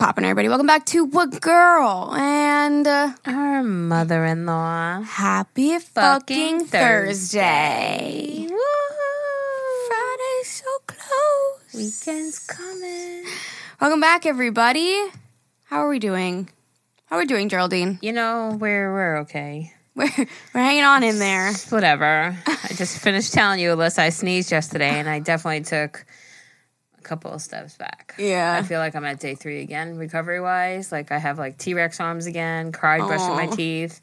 poppin', everybody? Welcome back to What Girl and uh, Our mother in law. happy fucking Thursday. Woo! Friday's so close. Weekend's coming. Welcome back, everybody. How are we doing? How are we doing, Geraldine? You know, we're we're okay. We're we're hanging on in there. Whatever. I just finished telling you, Allisa, I sneezed yesterday and I definitely took couple of steps back. Yeah. I feel like I'm at day three again, recovery wise. Like I have like T Rex arms again, cried brushing my teeth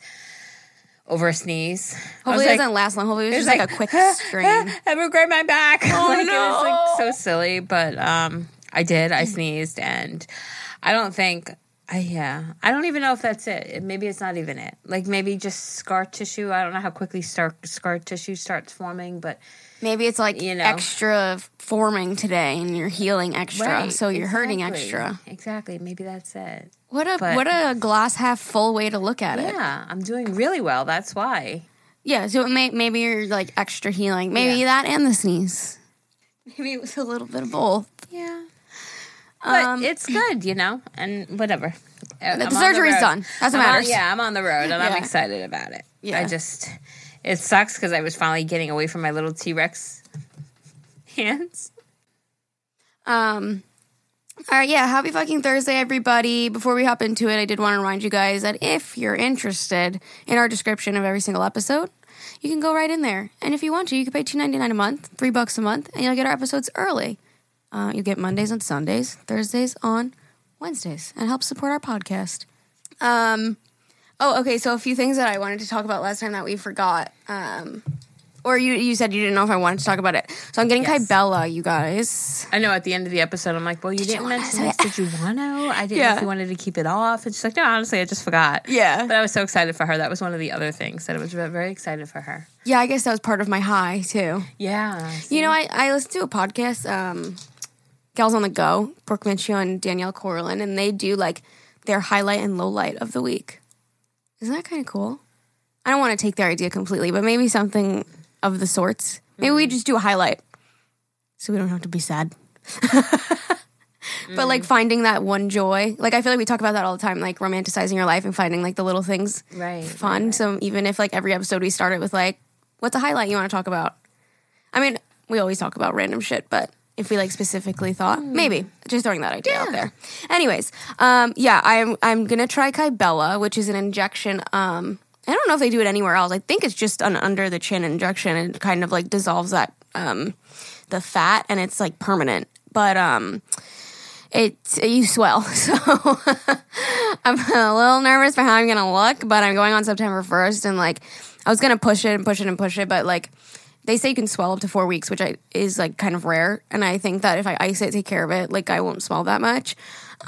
over a sneeze. Hopefully, it like- doesn't last long. Hopefully, it was It just was like, a quick strain. I regret my back. Oh, like, It was like so silly, but um, I did. I sneezed, and I don't think. I yeah. I don't even know if that's it. It- Maybe it's not even it. Like maybe just scar tissue. I don't know how quickly scar scar tissue starts forming, but Maybe it's like You know. extra forming today, and you're healing extra, Right, so you're hurting extra. Exactly. Maybe that's it. What a But- what a glass half full way to look at it. Yeah, I'm doing really well. That's why. Yeah, so it may, maybe you're like extra healing. Maybe Yeah. that and the sneeze. Maybe it was a little bit of both. Yeah. But Um, it's good, you know, and whatever. The I'm surgery's road. done. That's what I'm on- yeah, I'm on the road and Yeah. I'm excited about it. Yeah. I just, it sucks because I was finally getting away from my little T Rex hands. Um, all right, yeah, happy fucking Thursday, everybody. Before we hop into it, I did want to remind you guys that if you're interested in our description of every single episode, you can go right in there. And if you want to, you can pay two ninety nine a month, three bucks a month, and you'll get our episodes early. Uh, you get Mondays on Sundays, Thursdays on Wednesdays, and help support our podcast. Um, oh, okay. So a few things that I wanted to talk about last time that we forgot. Um, or you you said you didn't know if I wanted to talk about it. So I'm getting Yes. Kybella, you guys. I know at the end of the episode, I'm like, well, you you didn't wanna mention this. it? Did you want to? I didn't know Yeah. if you wanted to keep it off. And she's like, no, honestly, I just forgot. Yeah. But I was so excited for her. That was one of the other things that I was very excited for her. Yeah, I guess that was part of my high too. Yeah. You know, I, I listened to a podcast, um, Gals on the Go, Brooke Miccio and Danielle Carolan, and they do like their highlight and low light of the week. Isn't that kind of cool? I don't want to take their idea completely, but maybe something of the sorts. Maybe we mm. just do a highlight so we don't have to be sad. But like mm. finding that one joy, like I feel like we talk about that all the time, like romanticizing your life and finding like the little things Right. fun. So even if like every episode we start it with like, what's a highlight you want to talk about? I mean, we always talk about random shit, but if we like specifically thought, maybe just throwing that idea out there. Anyways, um, yeah, I'm I'm gonna try Kybella, which is an injection. Um, I don't know if they do it anywhere else. I think it's just an under the chin injection and kind of like dissolves that um the fat and it's like permanent. But um it you swell. So I'm a little nervous for how I'm gonna look, but I'm going on September first and like I was gonna push it and push it and push it, but like they say you can swell up to four weeks, which I, is like kind of rare. And I think that if I ice it, take care of it, like I won't swell that much.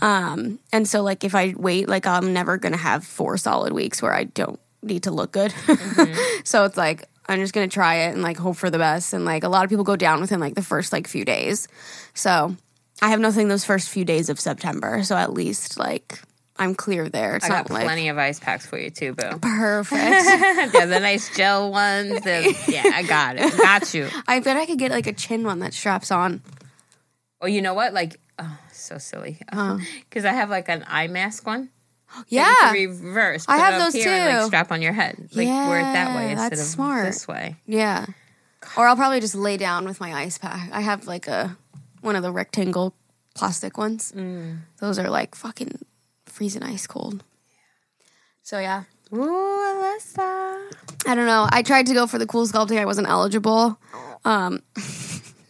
Um, and so like if I wait, like I'm never gonna have four solid weeks where I don't need to look good. so it's like I'm just gonna try it and like hope for the best. And like a lot of people go down within like the first like few days. So I have nothing those first few days of September. So at least like I'm clear there. It's I got like plenty of ice packs for you too, boo. perfect. They're the nice gel ones. Yeah, I got it. Got you. I bet I could get like a chin one that straps on. Oh, you know what? Like, oh, so silly. Because I have like an eye mask one. Yeah. Reverse. I have those here And, too. like strap on your head. Like wear it that way instead that's of smart. this way. Yeah. Or I'll probably just lay down with my ice pack. I have like a one of the rectangle plastic ones. Mm. Those are like fucking freezing ice cold. So yeah. Ooh, Allisa. I don't know. I tried to go for the cool sculpting. I wasn't eligible. Um,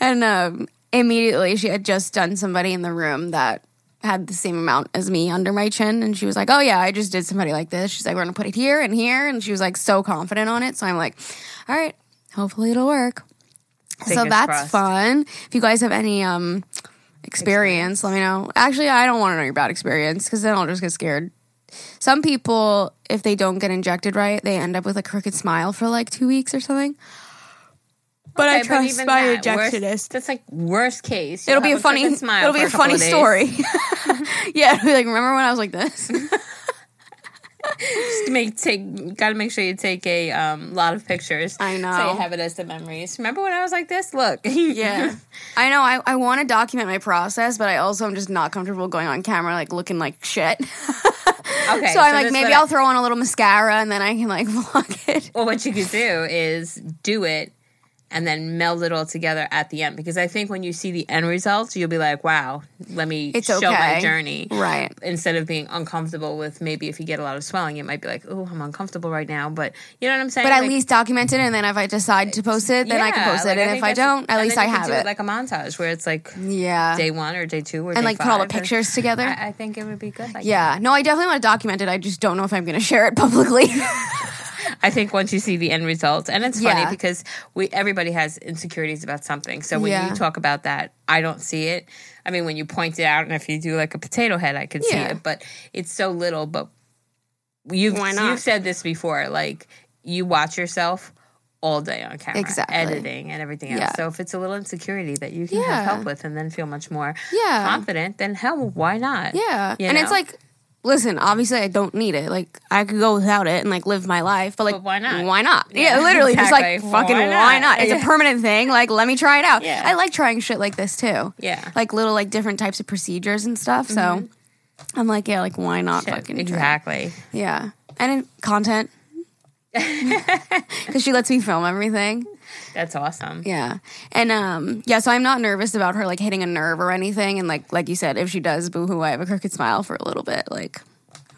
and um, immediately she had just done somebody in the room that had the same amount as me under my chin. And she was like, Oh, yeah, I just did somebody like this. She's like, We're going to put it here and here. And she was like so confident on it. So I'm like, All right, hopefully it'll work. so that's crossed. fun. If you guys have any um, experience, let me know. Actually, I don't want to know your bad experience because then I'll just get scared. Some people, if they don't get injected right, they end up with a crooked smile for like two weeks or something. But I trust even my that, injectionist. worst- That's like worst case. It'll be a funny. smile It'll be a funny story. yeah, it'll be like, remember when I was like this? Just to make take got to make sure you take a um, lot of pictures. I know. so you have it as the memories. Remember when I was like this? Look, Yeah. I know. I, I want to document my process, but I also am just not comfortable going on camera like looking like shit. Okay, so I'm so like, maybe what I- I'll throw on a little mascara and then I can like vlog it. Well, what you could do is do it and then meld it all together at the end because I think when you see the end results, you'll be like, "Wow, let me It's show my journey." Right. Instead of being uncomfortable with maybe if you get a lot of swelling, it might be like, "Oh, I'm uncomfortable right now," but you know what I'm saying? But at Like, least document it, and then if I decide to post it, then I can post it. like, and think if I don't, at least I have do it. like a montage where it's like yeah. day one or day two or and like put all the five, pictures together. I, I think it would be good. Like yeah. No, I definitely want to document it. I just don't know if I'm going to share it publicly. I think once you see the end result, and it's funny Yeah. because we everybody has insecurities about something. So when Yeah. you talk about that, I don't see it. I mean, when you point it out, and if you do like a potato head, I could see it, but it's so little. But you've Why not? you've said this before, like you watch yourself all day on camera, Exactly. editing and everything else. Yeah. So if it's a little insecurity that you can Yeah. have help with, and then feel much more Yeah. confident, then hell, why not? Yeah. You and it's like, listen, obviously I don't need it. Like I could go without it and like live my life, but like But why not? Why not? Yeah, Yeah, literally just like fucking Why why not? not? It's Yeah. a permanent thing. Like let me try it out. Yeah. I like trying shit like this too. Yeah. Like little like different types of procedures and stuff. So mm-hmm. I'm like, yeah, like why not Shit, fucking try? exactly. Yeah. And in content. Cuz she lets me film everything. That's awesome. Yeah. And um yeah, so I'm not nervous about her like hitting a nerve or anything and like like you said if she does boohoo I have a crooked smile for a little bit like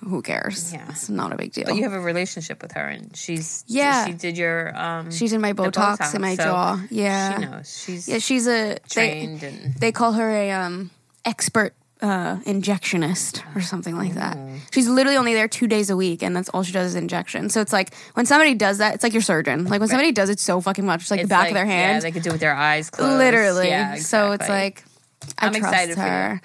who cares? Yeah. It's not a big deal. But you have a relationship with her, and she's Yeah. She did your um. She's in my Botox, in my so jaw. Yeah. she knows. She's Yeah, she's a trained they, and they call her a um expert uh injectionist or something like that. Oh. She's literally only there 2 days a week and that's all she does is injection. So it's like when somebody does that, it's like your surgeon. Like when somebody does it so fucking much, it's like it's the back of their Yeah, hand. they could do it with their eyes closed. literally. Yeah, So it's exactly. like I I'm trust excited for you. her.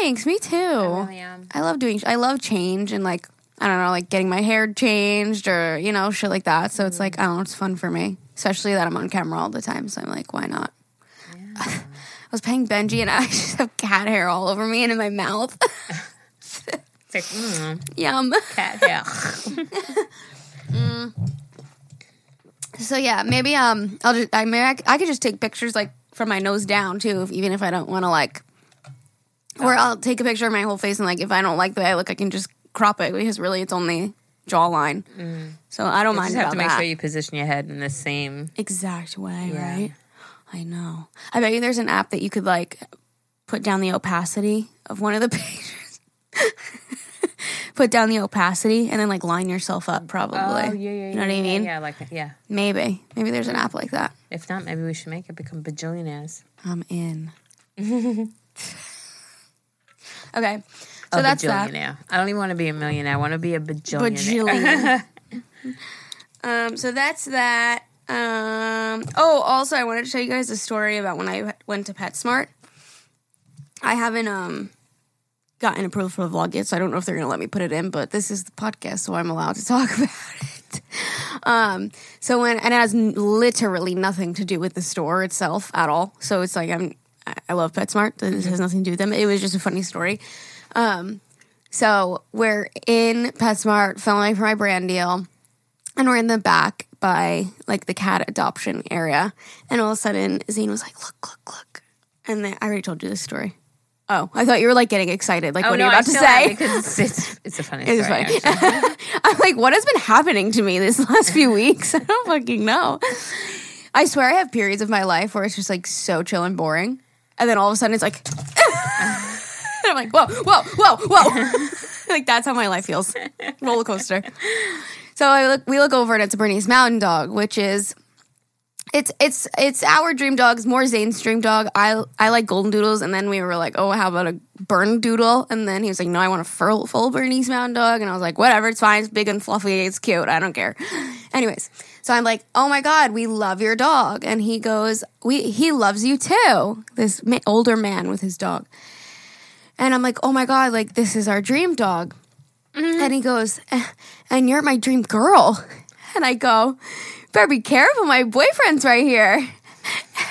Thanks, me too. I really am. I love doing. I love change and like I don't know, like getting my hair changed or you know shit like that. So Mm. it's like I don't know, it's fun for me, especially that I'm on camera all the time. So I'm like, why not? I was paying Benji and I just have cat hair all over me and in my mouth. It's like mm, Yum. cat hair. So yeah, maybe um, I'll just I mean I, could just take pictures like from my nose down too, if, even if I don't want to like. Or I'll take a picture of my whole face and like if I don't like the way I look, I can just crop it because really it's only jawline. So I don't you mind just have to make that. sure you position your head in the same. exact way, Yeah. right? I know. I bet you there's an app that you could like put down the opacity of one of the pictures. put down the opacity and then like line yourself up probably. Oh, yeah, yeah, You know what I mean? Yeah, like yeah. Maybe. Maybe there's an app like that. If not, maybe we should make it become bajillionaires. I'm in. okay. So a that's that. bajillionaire. I don't even want to be a millionaire. I want to be a bajillionaire. Bajillion. um, so that's that. Um, oh, also, I wanted to tell you guys a story about when I went to PetSmart. I haven't um gotten approval for the vlog yet, so I don't know if they're gonna let me put it in. But this is the podcast, so I'm allowed to talk about it. Um, so when and it has literally nothing to do with the store itself at all. So it's like I'm I- I love PetSmart. This has nothing to do with them. It was just a funny story. Um, so we're in PetSmart filming for my brand deal, and we're in the back by like the cat adoption area, and all of a sudden Zane was like, "Look, look, look!" And then I already told you this story. Oh, I thought you were like getting excited. Like, Oh, what no, are you I about to say? because it's, it's, it's a funny It's story. funny. I'm like, what has been happening to me this last few weeks? I don't fucking know. I swear I have periods of my life where it's just like so chill and boring. And then all of a sudden it's like, and I'm like, whoa, whoa, whoa, whoa. like that's how my life feels. Roller coaster. So I look, we look over and it's a Bernese Mountain Dog, which is it's it's it's our dream dog. It's more Zane's dream dog. I I like golden doodles, and then we were like, oh, how about a burn doodle? And then he was like, no, I want a full, full Bernese Mountain Dog, and I was like, whatever, it's fine. It's big and fluffy. It's cute. I don't care. Anyways, so I'm like, oh my god, we love your dog, and he goes, we he loves you too. This ma- older man with his dog, and I'm like, oh my god, like this is our dream dog. And he goes, "Eh, and you're my dream girl. And I go, better be careful, my boyfriend's right here.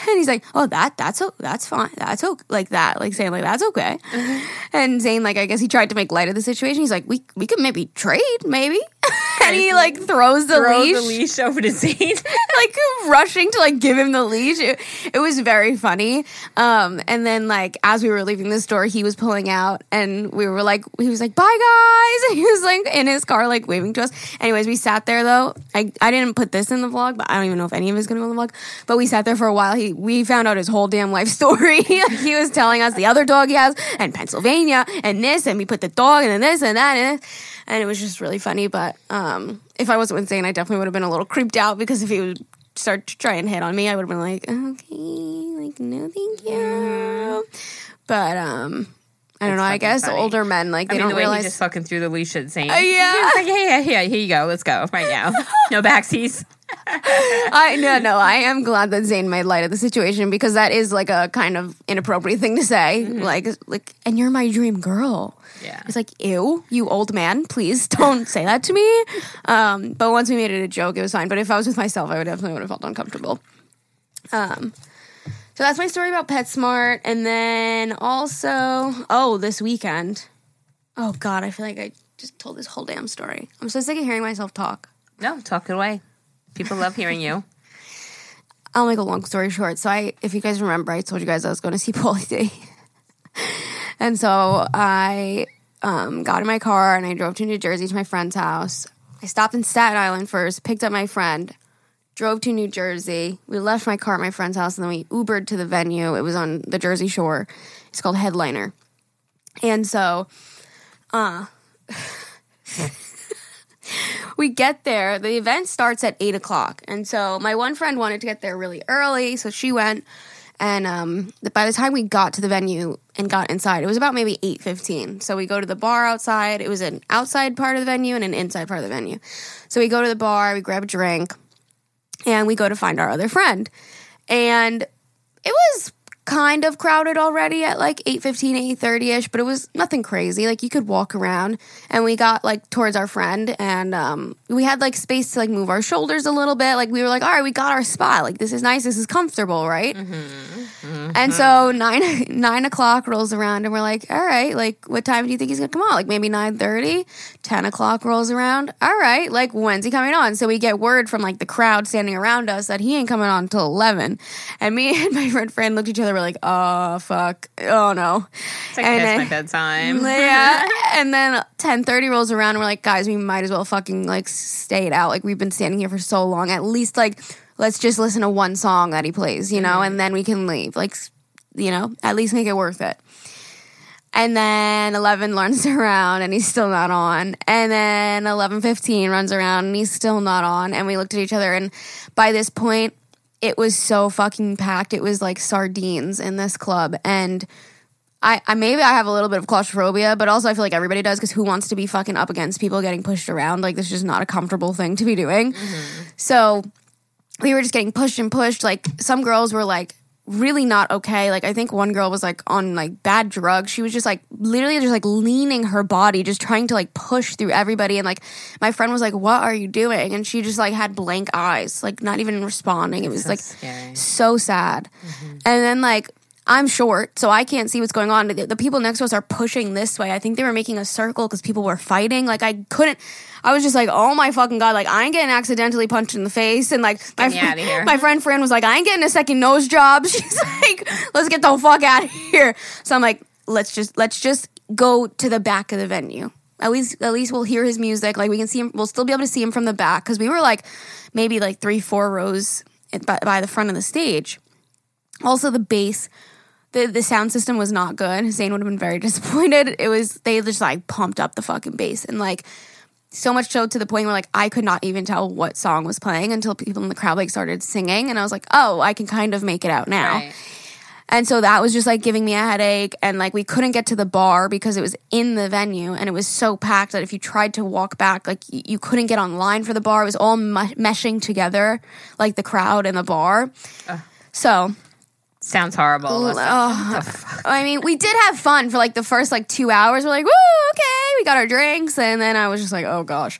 And he's like, "Oh, that that's that's fine. That's okay." Like that, like saying like that's okay. And Zane, like I guess he tried to make light of the situation. He's like, "We we could maybe trade, maybe." and he like throws the Throw leash, the leash over to Zane. like rushing to like give him the leash. It, it was very funny. Um, and then like as we were leaving the store, he was pulling out, and we were like, he was like, "Bye guys," and he was like in his car, like waving to us. Anyways, we sat there though. I I didn't put this in the vlog, but I don't even know if any of it's gonna go in the vlog. But we sat there for a while. He we found out his whole damn life story. he was telling us the other dog he has, and Pennsylvania, and this, and we put the dog, and then this, and that, and this. and it was just really funny. But um, if I wasn't insane, I definitely would have been a little creeped out because if he would start to try and hit on me, I would have been like, okay, like no, thank you. But um, I don't know. I guess funny. older men like I they mean, don't the way realize. he just fucking threw the leash at Zane. Uh, yeah. He was like, yeah, yeah, yeah, here you go. Let's go right now. No backsies. I no no. I am glad that Zane made light of the situation because that is like a kind of inappropriate thing to say. Like like, and you're my dream girl. Yeah. It's like, ew, you old man, please don't say that to me. Um, but once we made it a joke, it was fine. But if I was with myself, I would definitely would have felt uncomfortable. Um, so that's my story about PetSmart. And then also, oh, this weekend. Oh God, I feel like I just told this whole damn story. I'm so sick of hearing myself talk. No, talk it away. People love hearing you. I'll make a long story short. So I, if you guys remember, I told you guys I was going to see Paulie D. and so I um, got in my car and I drove to New Jersey to my friend's house. I stopped in Staten Island first, picked up my friend, drove to New Jersey. We left my car at my friend's house and then we Ubered to the venue. It was on the Jersey Shore. It's called Headliner. And so, uh, we get there. The event starts at eight o'clock, and so my one friend wanted to get there really early, so she went. And um, by the time we got to the venue and got inside, it was about maybe eight fifteen. So we go to the bar outside. It was an outside part of the venue and an inside part of the venue. So we go to the bar, we grab a drink, and we go to find our other friend. And it was kind of crowded already at like 8.15 8.30ish but it was nothing crazy. Like you could walk around and we got like towards our friend and um, we had like space to like move our shoulders a little bit. Like we were like all right we got our spot. Like this is nice. This is comfortable right? And so nine nine o'clock rolls around and we're like all right like what time do you think he's gonna come on like maybe 9.30 10 o'clock rolls around. All right like when's he coming on? So we get word from like the crowd standing around us that he ain't coming on until 11 and me and my friend friend looked at each other we're like oh fuck oh no It's like And past then- my bedtime. yeah. And then 10:30 rolls around and we're like, guys, we might as well fucking like stay it out. Like we've been standing here for so long. At least like let's just listen to one song that he plays, you know, mm-hmm. and then we can leave. Like you know, at least make it worth it. And then 11 runs around and he's still not on. And then 11:15 runs around and he's still not on. And we looked at each other and by this point it was so fucking packed. It was like sardines in this club and I, I maybe I have a little bit of claustrophobia, but also I feel like everybody does because who wants to be fucking up against people getting pushed around? Like this is just not a comfortable thing to be doing. Mm-hmm. So we were just getting pushed and pushed. Like some girls were like really not okay. Like I think one girl was like on like bad drugs. She was just like literally just like leaning her body, just trying to like push through everybody. And like my friend was like, "What are you doing?" And she just like had blank eyes, like not even responding. It was So like scary. so sad. Mm-hmm. And then like I'm short, so I can't see what's going on. The, the people next to us are pushing this way. I think they were making a circle because people were fighting. Like I couldn't. I was just like, oh my fucking god! Like I ain't getting accidentally punched in the face, and like my Get me outta here. my friend Fran was like, I ain't getting a second nose job. She's like, let's get the fuck out of here. So I'm like, let's just let's just go to the back of the venue. At least at least we'll hear his music. Like we can see him. We'll still be able to see him from the back because we were like maybe like three four rows by, by the front of the stage. Also, the bass, the the sound system was not good. Zane would have been very disappointed. It was they just like pumped up the fucking bass and like so much so to the point where like I could not even tell what song was playing until people in the crowd like started singing, and I was like, oh, I can kind of make it out now. Right. And so that was just like giving me a headache. And like we couldn't get to the bar because it was in the venue and it was so packed that if you tried to walk back, like y- you couldn't get online for the bar. It was all meshing together, like the crowd and the bar. So, Sounds horrible. oh, I mean, we did have fun for like the first like two hours. We're like, woo, okay. We got our drinks. And then I was just like, oh gosh.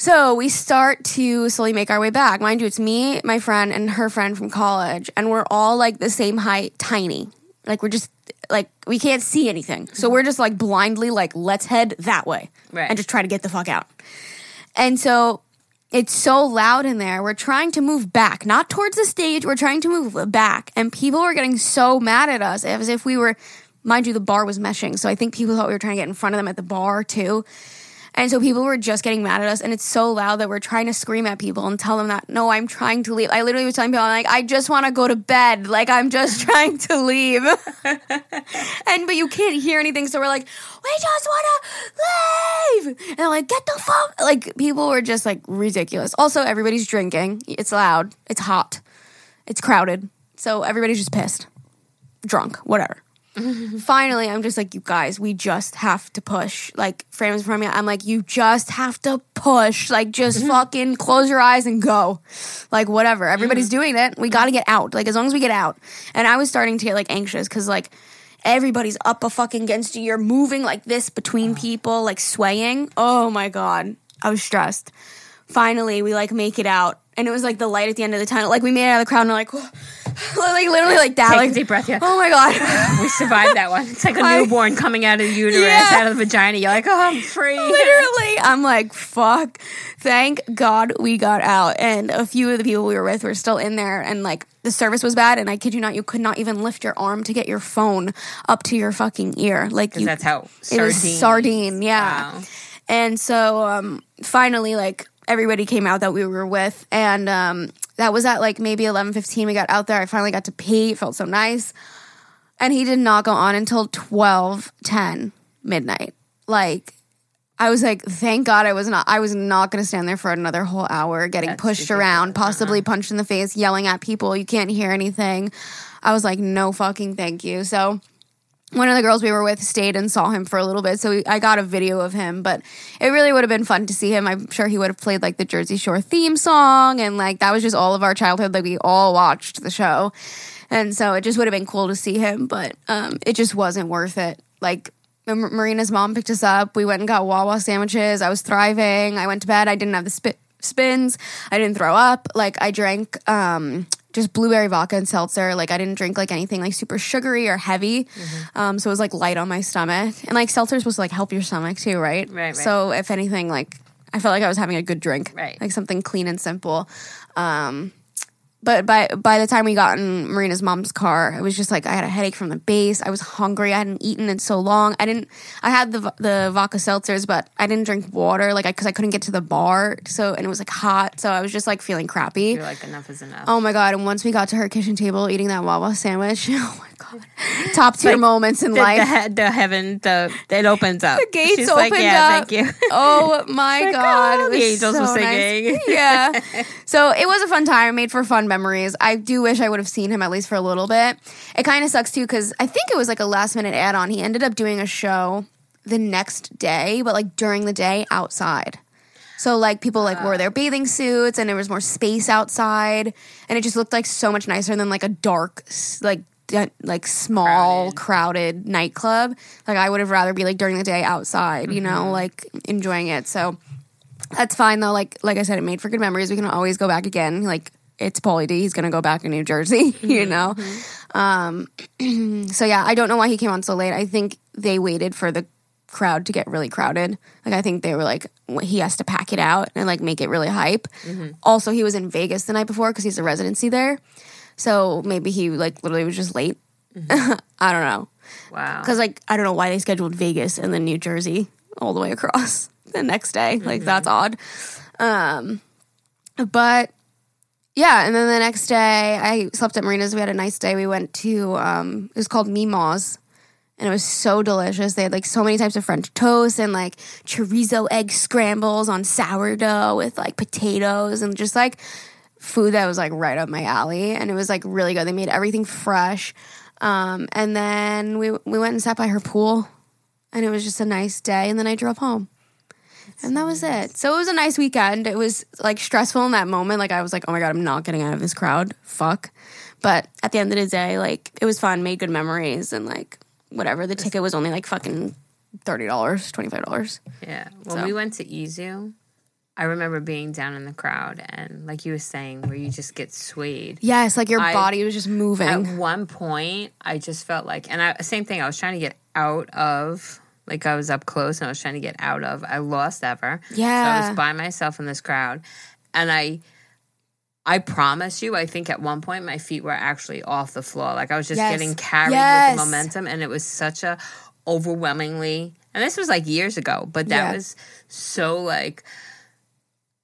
So we start to slowly make our way back. Mind you, it's me, my friend, and her friend from college, and we're all like the same height, tiny. Like we're just like we can't see anything, so we're just like blindly like let's head that way Right. and just try to get the fuck out. And so it's so loud in there. We're trying to move back, not towards the stage. We're trying to move back, and people were getting so mad at us as if we were. Mind you, the bar was meshing, so I think people thought we were trying to get in front of them at the bar too. And so people were just getting mad at us, and it's so loud that we're trying to scream at people and tell them that no, I'm trying to leave. I literally was telling people, I'm like, I just want to go to bed. Like I'm just trying to leave. and but you can't hear anything, so we're like, we just want to leave. And they're like, get the fuck. Like people were just like ridiculous. Also, everybody's drinking. It's loud. It's hot. It's crowded. So everybody's just pissed, drunk, whatever. Finally, I'm just like, you guys, we just have to push. Like, was in me. I'm like, you just have to push. Like, just mm-hmm. fucking close your eyes and go. Like, whatever. Mm-hmm. Everybody's doing it. We got to get out. Like, as long as we get out. And I was starting to get like anxious because, like, everybody's up a fucking against you. You're moving like this between people, like swaying. Oh my God. I was stressed. Finally, we like make it out. And it was like the light at the end of the tunnel. Like, we made it out of the crowd and we're like, like literally like that. Take like, deep breath, yeah. Oh my God. We survived that one. It's like a I- newborn coming out of the uterus, Yeah. out of the vagina. You're like, oh, I'm free. Literally, I'm like, fuck. Thank God we got out. And a few of the people we were with were still in there, and like the service was bad. And I kid you not, you could not even lift your arm to get your phone up to your fucking ear. Like you, that's how it was sardine. Yeah. Wow. And so um, finally, like everybody came out that we were with, and um, that was at like maybe eleven fifteen. We got out there. I finally got to pee. It felt so nice. And he did not go on until twelve ten midnight. Like I was like, thank God I was not. I was not going to stand there for another whole hour, getting That's pushed ridiculous. around, possibly punched in the face, yelling at people. You can't hear anything. I was like, no fucking thank you. So one of the girls we were with stayed and saw him for a little bit. So we, I got a video of him, but it really would have been fun to see him. I'm sure he would have played like the Jersey Shore theme song. And like that was just all of our childhood. Like we all watched the show. And so it just would have been cool to see him, but um, it just wasn't worth it. Like M- Marina's mom picked us up. We went and got Wawa sandwiches. I was thriving. I went to bed. I didn't have the spit spins. I didn't throw up. Like I drank um just blueberry vodka and seltzer. Like I didn't drink like anything like super sugary or heavy. Mm-hmm. Um so it was like light on my stomach. And like seltzer is supposed to like help your stomach too, right? Right, right. So if anything like I felt like I was having a good drink. Right. Like something clean and simple. Um but by by the time we got in Marina's mom's car, it was just like I had a headache from the bass. I was hungry. I hadn't eaten in so long. I didn't. I had the the vodka seltzers, but I didn't drink water, like I because I, couldn't get to the bar. So and it was like hot, so I was just like feeling crappy. You're like, enough is enough. Oh my god! And once we got to her kitchen table eating that Wawa sandwich, oh my god, top tier moments in the, life. the, the heaven, the it opens up. the gates She's opened like, yeah, up. thank you. Oh my like, god! oh, it the angels so were nice. singing. Yeah. so it was a fun time. Made for fun memories. I do wish I would have seen him at least for a little bit. It kind of sucks too because I think it was like a last minute add on. He ended up doing a show the next day, but like during the day outside. So like people like wore their bathing suits and there was more space outside and it just looked like so much nicer than like a dark like d- like small crowded. nightclub. Like I would have rather be like during the day outside, you know, mm-hmm. like enjoying it. So that's fine though. Like like I said, it made for good memories. We can always go back again. Like it's Paulie D. He's gonna go back to New Jersey, you mm-hmm, know. Mm-hmm. Um, so yeah, I don't know why he came on so late. I think they waited for the crowd to get really crowded. Like I think they were like he has to pack it out and like make it really hype. Mm-hmm. Also, he was in Vegas the night before because he's a residency there. So maybe he like literally was just late. I don't know. Wow. Because like I don't know why they scheduled Vegas and then New Jersey all the way across the next day. Like that's odd. Um, but yeah, and then the next day I slept at Marina's. We had a nice day. We went to um, it was called Mima's and it was so delicious. They had like so many types of French toast and like chorizo egg scrambles on sourdough with like potatoes and just like food that was like right up my alley. And it was like really good. They made everything fresh. Um, and then we we went and sat by her pool, and it was just a nice day. And then I drove home. And that was it. So it was a nice weekend. It was like stressful in that moment. Like I was like, oh my god, I'm not getting out of this crowd. Fuck. But at the end of the day, like it was fun, made good memories, and like whatever. The ticket was only like fucking thirty dollars, twenty five dollars. Yeah. When So- we went to EZoo, I remember being down in the crowd and like you were saying, where you just get swayed. Yes, like your I- body was just moving. At one point, I just felt like, and I same thing. I was trying to get out of, like I was up close and I was trying to get out of. I lost ever. Yeah. So I was by myself in this crowd, and I. I promise you, I think at one point my feet were actually off the floor. Like I was just Yes. getting carried Yes. with the momentum, and it was such a overwhelmingly. And this was like years ago, but that Yeah. was so like.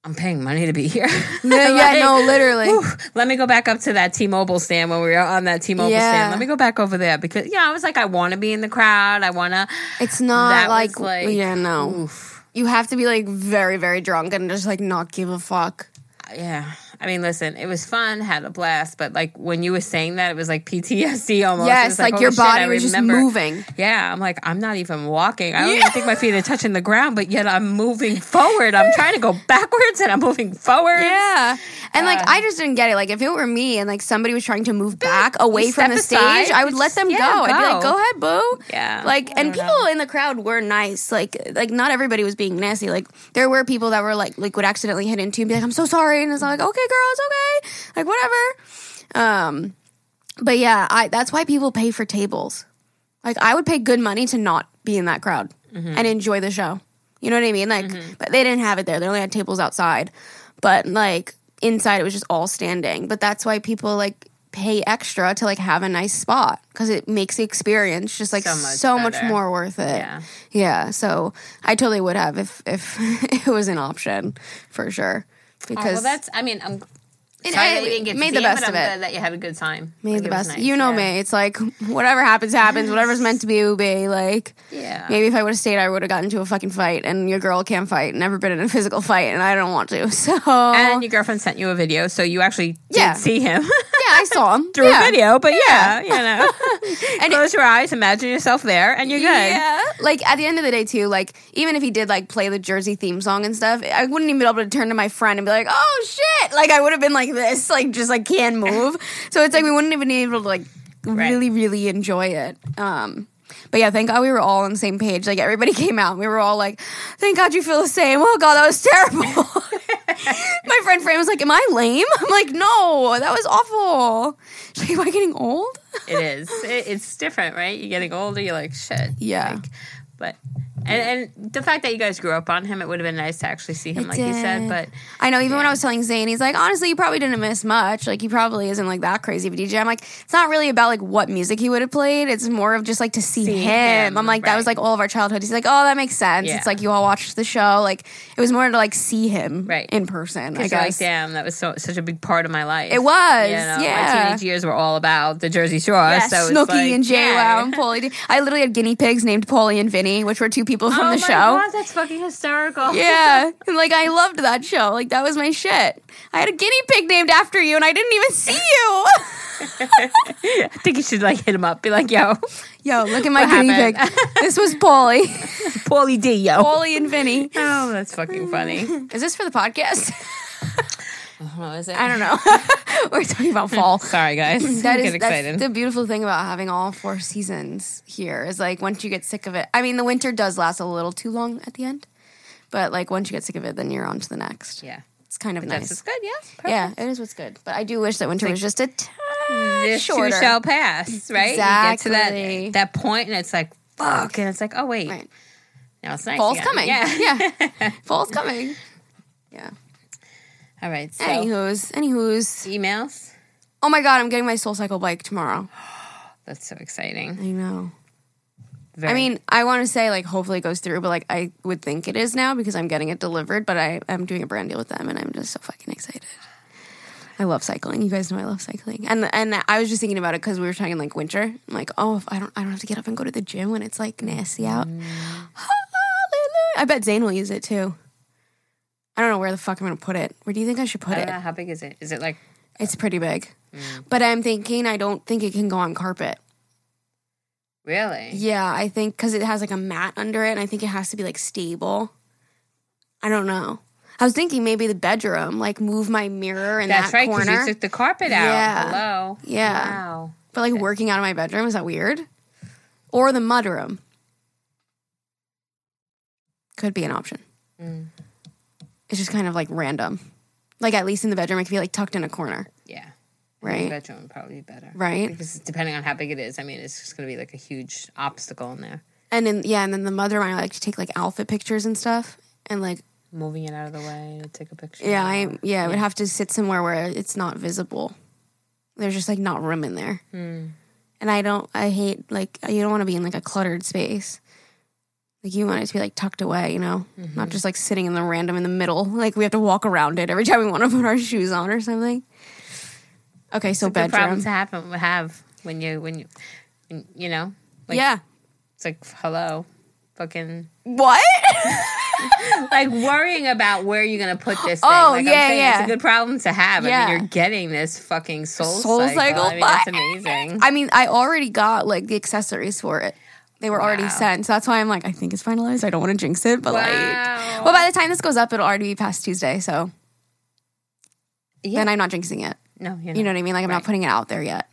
I'm paying money to be here. yeah, yeah, no, literally. Whew. Let me go back up to that T-Mobile stand when we were on that T-Mobile Yeah. stand. Let me go back over there because yeah, I was like, I want to be in the crowd. I want to. It's not That like, like- yeah, no. Oof. You have to be like very, very drunk and just like not give a fuck. Yeah, I mean, listen, it was fun, had a blast, but like when you were saying that, it was like PTSD almost. Yes, was like, your shit, body was just moving. Yeah, I'm like, I'm not even walking. I don't even think my feet are touching the ground, but yet I'm moving forward. I'm trying to go backwards and I'm moving forward. Yeah. And like Uh, I just didn't get it. Like if it were me and like somebody was trying to move back away from the aside, stage, I would let them yeah, go. I'd be like, go. "Go ahead, boo." Yeah, Like and people know. in the crowd were nice. Like like not everybody was being nasty. Like there were people that were like like would accidentally hit into and be like, "I'm so sorry." And it's like, "Okay, girl, it's okay." Like whatever. Um but yeah, I that's why people pay for tables. Like I would pay good money to not be in that crowd Mm-hmm. and enjoy the show. You know what I mean? Like, but they didn't have it there. They only had tables outside. But like inside, it was just all standing. But that's why people like pay extra to like have a nice spot because it makes the experience just like So so much much, more worth it. Yeah. yeah. So I totally would have if if it was an option for sure. Oh, well, that's. I mean, I'm it, sorry I that you didn't get made the best of it. that you had a good time. Made Like, the best. nice, You know yeah. me. It's like whatever happens, happens. Whatever's meant to be will be. Like Yeah. maybe if I would have stayed, I would have gotten into a fucking fight. And your girl can't fight. Never been in a physical fight, and I don't want to. So And your girlfriend sent you a video, so you actually did Yeah. see him yeah, I saw him through yeah. a video. But yeah, you know, And close your eyes, imagine yourself there, and you're good. Yeah. Like at the end of the day, too, like even if he did like play the Jersey theme song and stuff, I wouldn't even be able to turn to my friend and be like, oh shit. Like I would have been like this, like just like can't move. so it's like we wouldn't even be able to like really, really enjoy it. Um, but yeah, thank God we were all on the same page. Like everybody came out. and We were all like, "Thank God you feel the same." Oh God, that was terrible. My friend Fran was like, "Am I lame?" I'm like, "No, that was awful." She's like, "Am I getting old?" It is. It, it's different, right? You're getting older. You're like shit. Yeah. Like, but and and the fact that you guys grew up on him, it would have been nice to actually see him, It like you said. But I know. Even when I was telling Zane, he's like, honestly, you probably didn't miss much. Like, he probably isn't like that crazy of a DJ. I'm like, it's not really about like what music he would have played. It's more of just like to see, See him. him, I'm like, that was like all of our childhood. He's like, oh, that makes sense. Yeah. It's like you all watched the show. Like, it was more to like see him Right. in person. I you're like, guess damn, that was so such a big part of my life. it was. You know, yeah. my teenage years were all about the Jersey Shore. Yeah, so Snooki like, and JWoww yeah. and Paulie. I literally had guinea pigs named Paulie and Vinny, which were two people from oh the my show. God, that's fucking hysterical. Yeah. And like I loved that show. Like that was my shit. I had a guinea pig named after you and I didn't even see you. I think you should like hit him up, be like, "Yo, Yo, look at my guinea pig. This was Paulie. Paulie D, yo." Paulie and Vinny. Oh, that's fucking funny. Is this for the podcast? Is it? I don't know. We're talking about fall. Sorry, guys. That excited. that's the beautiful thing about having all four seasons here is like once you get sick of it. I mean, the winter does last a little too long at the end, but like once you get sick of it, then you're on to the next. yeah, It's kind of that's nice. what's good. Yeah, Perfect. Yeah, it is what's good. But I do wish that winter was just a tad This shorter. too shall pass, right? You get to Exactly. that that point, and it's like, fuck, and it's like, oh wait, Right. now it's nice. Fall's again. coming. Yeah. yeah. Fall's coming. Yeah. All right. So Anywho's, anywho's. emails. Oh my god, I'm getting my Soul Cycle bike tomorrow. That's so exciting. I know. Very, I mean, I want to say like hopefully it goes through, but like I would think it is now because I'm getting it delivered. But I am doing a brand deal with them, and I'm just so fucking excited. I love cycling. You guys know I love cycling, and and I was just thinking about it because we were talking like winter. I'm like, oh, if I don't, I don't have to get up and go to the gym when it's like nasty out. Mm. Hallelujah! I bet Zane will use it too. I don't know where the fuck I'm gonna put it. Where do you think I should put I it? know how big is it? Is it like It's pretty big, Mm. but I'm thinking I don't think it can go on carpet. really? Yeah, I think because it has like a mat under it, and I think it has to be like stable. I don't know. I was thinking maybe the bedroom, like move my mirror in That's that right, corner. you took the carpet out. Yeah. Hello. Yeah. Wow. but like working out of my bedroom is that weird? Or the mudroom could be an option. Mm. It's just kind of like random. Like at least in the bedroom, it could be like tucked in a corner, Yeah. right? The bedroom would probably be better. Right. Because depending on how big it is, I mean, it's just going to be like a huge obstacle in there. And then yeah, and then the mother and I like to take like outfit pictures and stuff, and like Moving it out of the way to take a picture. Yeah, I or- yeah, I would have to sit somewhere where it's not visible. There's just like not room in there. Hmm. And I don't I hate like you don't want to be in like a cluttered space. Like you want it to be like tucked away, you know? Mm-hmm. Not just like sitting in the random in the middle. Like we have to walk around it every time we want to put our shoes on or something. Okay, so problem bedroom. to happen have when you when you when, you know like yeah. it's like hello fucking What? like worrying about where you're gonna put this thing. Oh, like, yeah, I'm saying, yeah. It's a good problem to have. I mean, you're getting this fucking soul, Soul cycle. cycle I mean, that's amazing. I mean, I already got like the accessories for it. They were already Wow. sent. So that's why I'm like, I think it's finalized. I don't want to jinx it, but Wow. like, well, by the time this goes up, it'll already be past Tuesday. So yeah. then I'm not jinxing it. no, you're You know what I mean? Like I'm not putting it out there yet.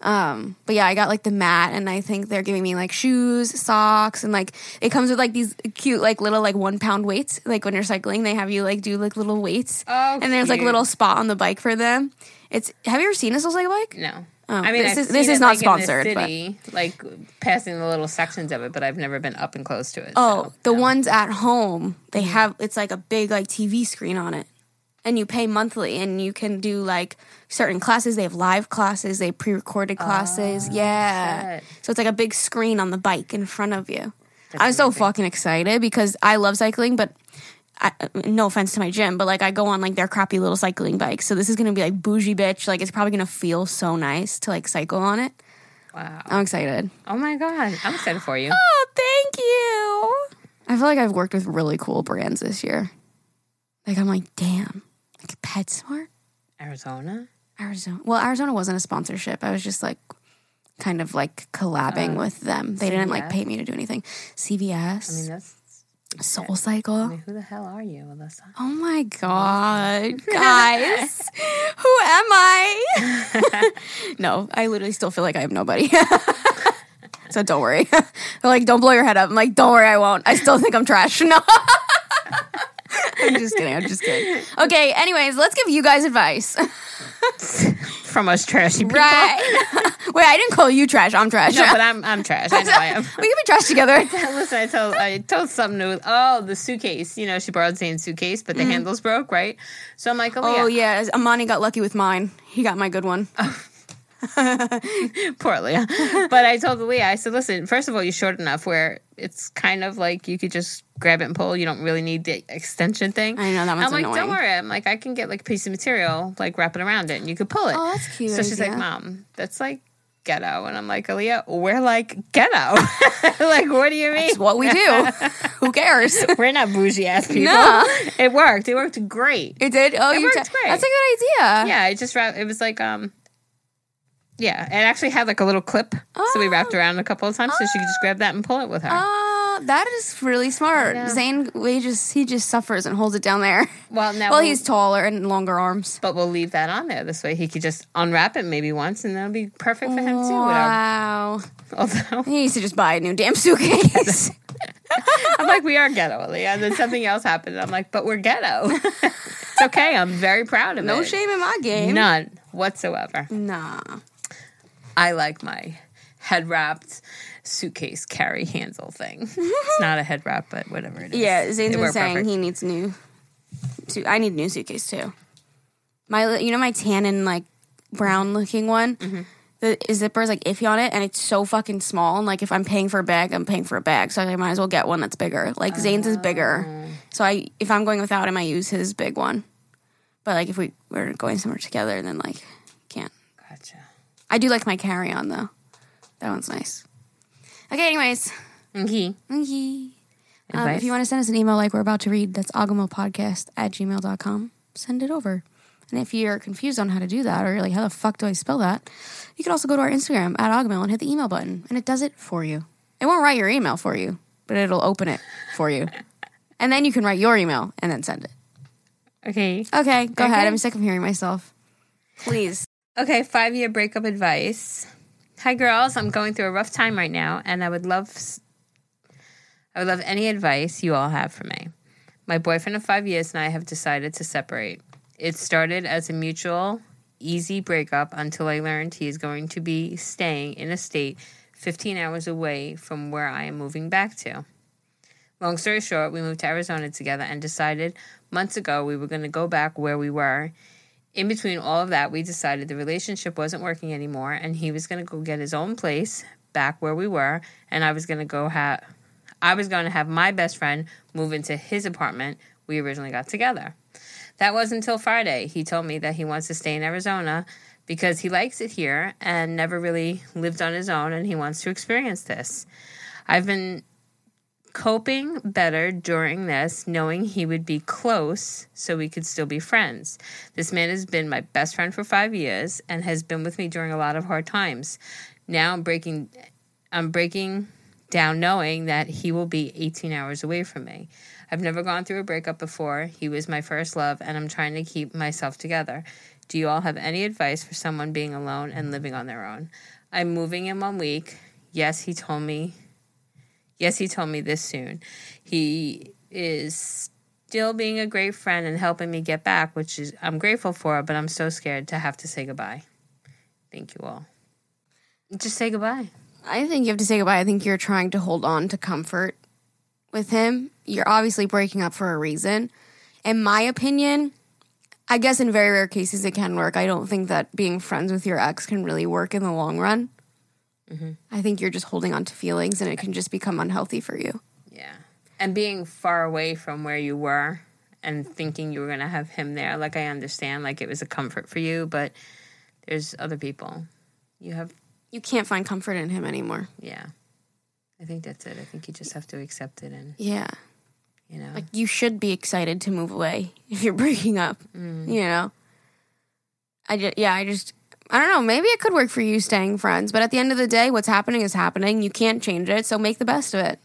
Um, but yeah, I got like the mat, and I think they're giving me like shoes, socks, and like it comes with like these cute like little like one pound weights. Like when you're cycling, they have you like do like little weights, Oh, and there's like cute. little spot on the bike for them. It's have you ever seen a Soul Cycle bike? No. Oh, I mean, this I've is- this is not like, in the sponsored, but- like passing the little sections of it, but I've never been up and close to it. Oh, so, the no. ones at home, they mm-hmm. have it's like a big like TV screen on it. And you pay monthly and you can do like certain classes. They have live classes, they have pre-recorded classes. Oh, yeah. shit. So it's like a big screen on the bike in front of you. I'm so fucking excited because I love cycling, but I, no offense to my gym, but like I go on like their crappy little cycling bikes. So this is gonna be like bougie bitch. Like it's probably gonna feel so nice to like cycle on it. Wow. I'm excited. Oh my god, I'm excited for you. Oh, thank you. I feel like I've worked with really cool brands this year. Like I'm like, damn, like PetSmart, Arizona. Arizona. Well, Arizona wasn't a sponsorship. I was just like, kind of like collabing uh, with them. They didn't like pay me to do anything. CVS, I mean, that's. Soul Cycle. I mean, who the hell are you, Allisa? Oh my god, guys, who am I? no, I literally still feel like I have nobody. so don't worry. They're like, don't blow your head up. I'm like, don't worry, I won't. I still think I'm trash. No. I'm just kidding. I'm just kidding. Okay. Anyways, let's give you guys advice. From us trashy people. Right. Wait, I didn't call you trash. I'm trash. No, but I'm I'm trash. I know I am. we can be trash together. Listen, I told I told something new. Oh, the suitcase. You know, she borrowed Zane's suitcase, but the mm-hmm. handles broke, right? So I'm like, oh. Oh yeah, yeah, Amani got lucky with mine. He got my good one. Oh, poor Leah. but I told Leah, I said, listen, first of all, you're short enough where it's kind of like you could just grab it and pull. You don't really need the extension thing. I know, that one's I'm like, annoying. don't worry. I'm like, I can get like a piece of material, like wrap it around it, and you could pull it. Oh, that's cute So she's like, mom, that's like ghetto, and I'm like, Aaliyah, we're like ghetto. like, what do you mean? It's what we do. Who cares? We're not bougie ass people. No. It worked. It worked great. It did. Oh, It you works ta- great. That's a good idea. Yeah, it just. It was like um, yeah, it actually had like a little clip, so we wrapped around a couple of times, so she could just grab that and pull it with her. Uh, that is really smart. Zane, we just he just suffers and holds it down there. well, now Well, we'll- he's taller and longer arms. but we'll leave that on there. This way, he could just unwrap it maybe once, and that'll be perfect for him too. Wow. although He needs to just buy a new damn suitcase. I'm like, we are ghetto, Leah. And then something else happened. I'm like, but we're ghetto. it's okay. I'm very proud of it. no shame in my game. None whatsoever. Nah. I like my head wrapped suitcase carry handle thing. it's not a head wrap, but whatever it is. Yeah, Zane's been saying perfect. he needs new. Su- I need a new suitcase too. My, you know, my tan and like brown looking one. Mm-hmm. The zipper is like iffy on it, and it's so fucking small. And like, if I'm paying for a bag, I'm paying for a bag, so I might as well get one that's bigger. Like Zane's is bigger, Oh. so I if I'm going without him, I use his big one. But like if we were going somewhere together, then like. I do like my carry on though. That one's nice. Okay, anyways. Okay. Okay. Um, if you want to send us an email like we're about to read, that's agahmilpodcast at gmail.com. Send it over. And if you're confused on how to do that, or you're like, how the fuck do I spell that? You can also go to our Instagram at agahmil and hit the email button, and it does it for you. It won't write your email for you, but it'll open it for you. and then you can write your email and then send it. Okay. Okay, go Okay. ahead. I'm sick of hearing myself. Please. Okay, five year breakup advice. Hi, girls. I'm going through a rough time right now, and I would love, I would love any advice you all have for me. My boyfriend of five years and I have decided to separate. It started as a mutual, easy breakup until I learned he is going to be staying in a state 15 hours away from where I am moving back to. Long story short, we moved to Arizona together and decided months ago we were going to go back where we were in between all of that, we decided the relationship wasn't working anymore, and he was going to go get his own place back where we were, and I was going to go have, I was going to have my best friend move into his apartment we originally got together. That was until Friday. He told me that he wants to stay in Arizona because he likes it here and never really lived on his own, and he wants to experience this. I've been coping better during this, knowing he would be close so we could still be friends. This man has been my best friend for five years and has been with me during a lot of hard times. Now I'm breaking I'm breaking down knowing that he will be 18 hours away from me. I've never gone through a breakup before. He was my first love and I'm trying to keep myself together. Do you all have any advice for someone being alone and living on their own? I'm moving in one week. Yes, he told me Yes, he told me this soon. He is still being a great friend and helping me get back, which is I'm grateful for, but I'm so scared to have to say goodbye. Thank you all. Just say goodbye. I think you have to say goodbye. I think you're trying to hold on to comfort with him. You're obviously breaking up for a reason. In my opinion, I guess in very rare cases it can work. I don't think that being friends with your ex can really work in the long run. I think you're just holding on to feelings and it can just become unhealthy for you. Yeah. And being far away from where you were and thinking you were going to have him there, like I understand, like it was a comfort for you, but there's other people. You have, You can't find comfort in him anymore. yeah. I think that's it. I think you just have to accept it and, Yeah. you know. Like you should be excited to move away if you're breaking up. Mm-hmm. You know. I just yeah, I just I don't know, maybe it could work for you staying friends, but at the end of the day, what's happening is happening. You can't change it, so make the best of it.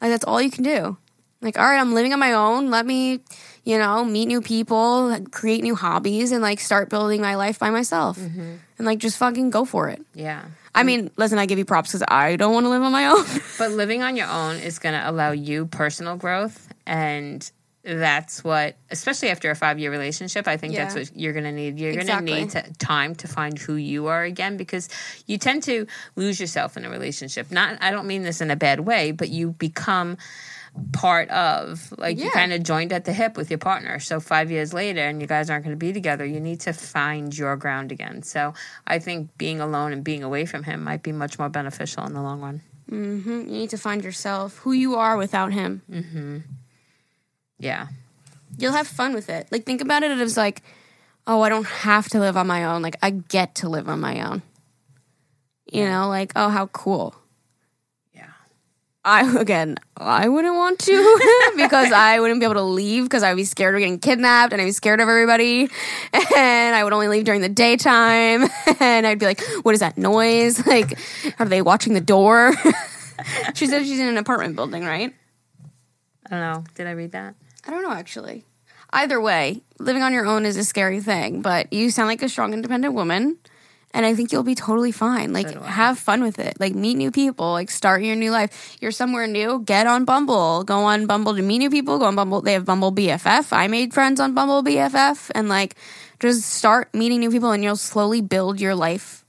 Like that's all you can do. Like, all right, I'm living on my own. Let me, you know, meet new people, create new hobbies, and like start building my life by myself. Mm-hmm. And like just fucking go for it. yeah. I mean, listen, I give you props because I don't want to live on my own. But living on your own is going to allow you personal growth. And that's what, especially after a five year relationship, I think that's what you're going to need. You're Exactly. going to need time to find who you are again because you tend to lose yourself in a relationship. Not, I don't mean this in a bad way, but you become part of like you kind of joined at the hip with your partner so five years later and you guys aren't going to be together you need to find your ground again so i think being alone and being away from him might be much more beneficial in the long run mm-hmm. you need to find yourself, who you are without him. Mm-hmm. Yeah you'll have fun with it. Like think about it as like, oh, I don't have to live on my own. Like I get to live on my own. You know, like oh, how cool. yeah I again, I wouldn't want to because I wouldn't be able to leave because I'd be scared of getting kidnapped and I'd be scared of everybody, and I would only leave during the daytime, and I'd be like, what is that noise? Like, are they watching the door? she said she's in an apartment building, right? i don't know did i read that I don't know actually. Either way, living on your own is a scary thing, but you sound like a strong, independent woman. And I think you'll be totally fine. Like, I. have fun with it. Like, meet new people. Like, start your new life. You're somewhere new. Get on Bumble. Go on Bumble to meet new people. Go on Bumble. They have Bumble BFF. I made friends on Bumble BFF. And, like, just start meeting new people and you'll slowly build your life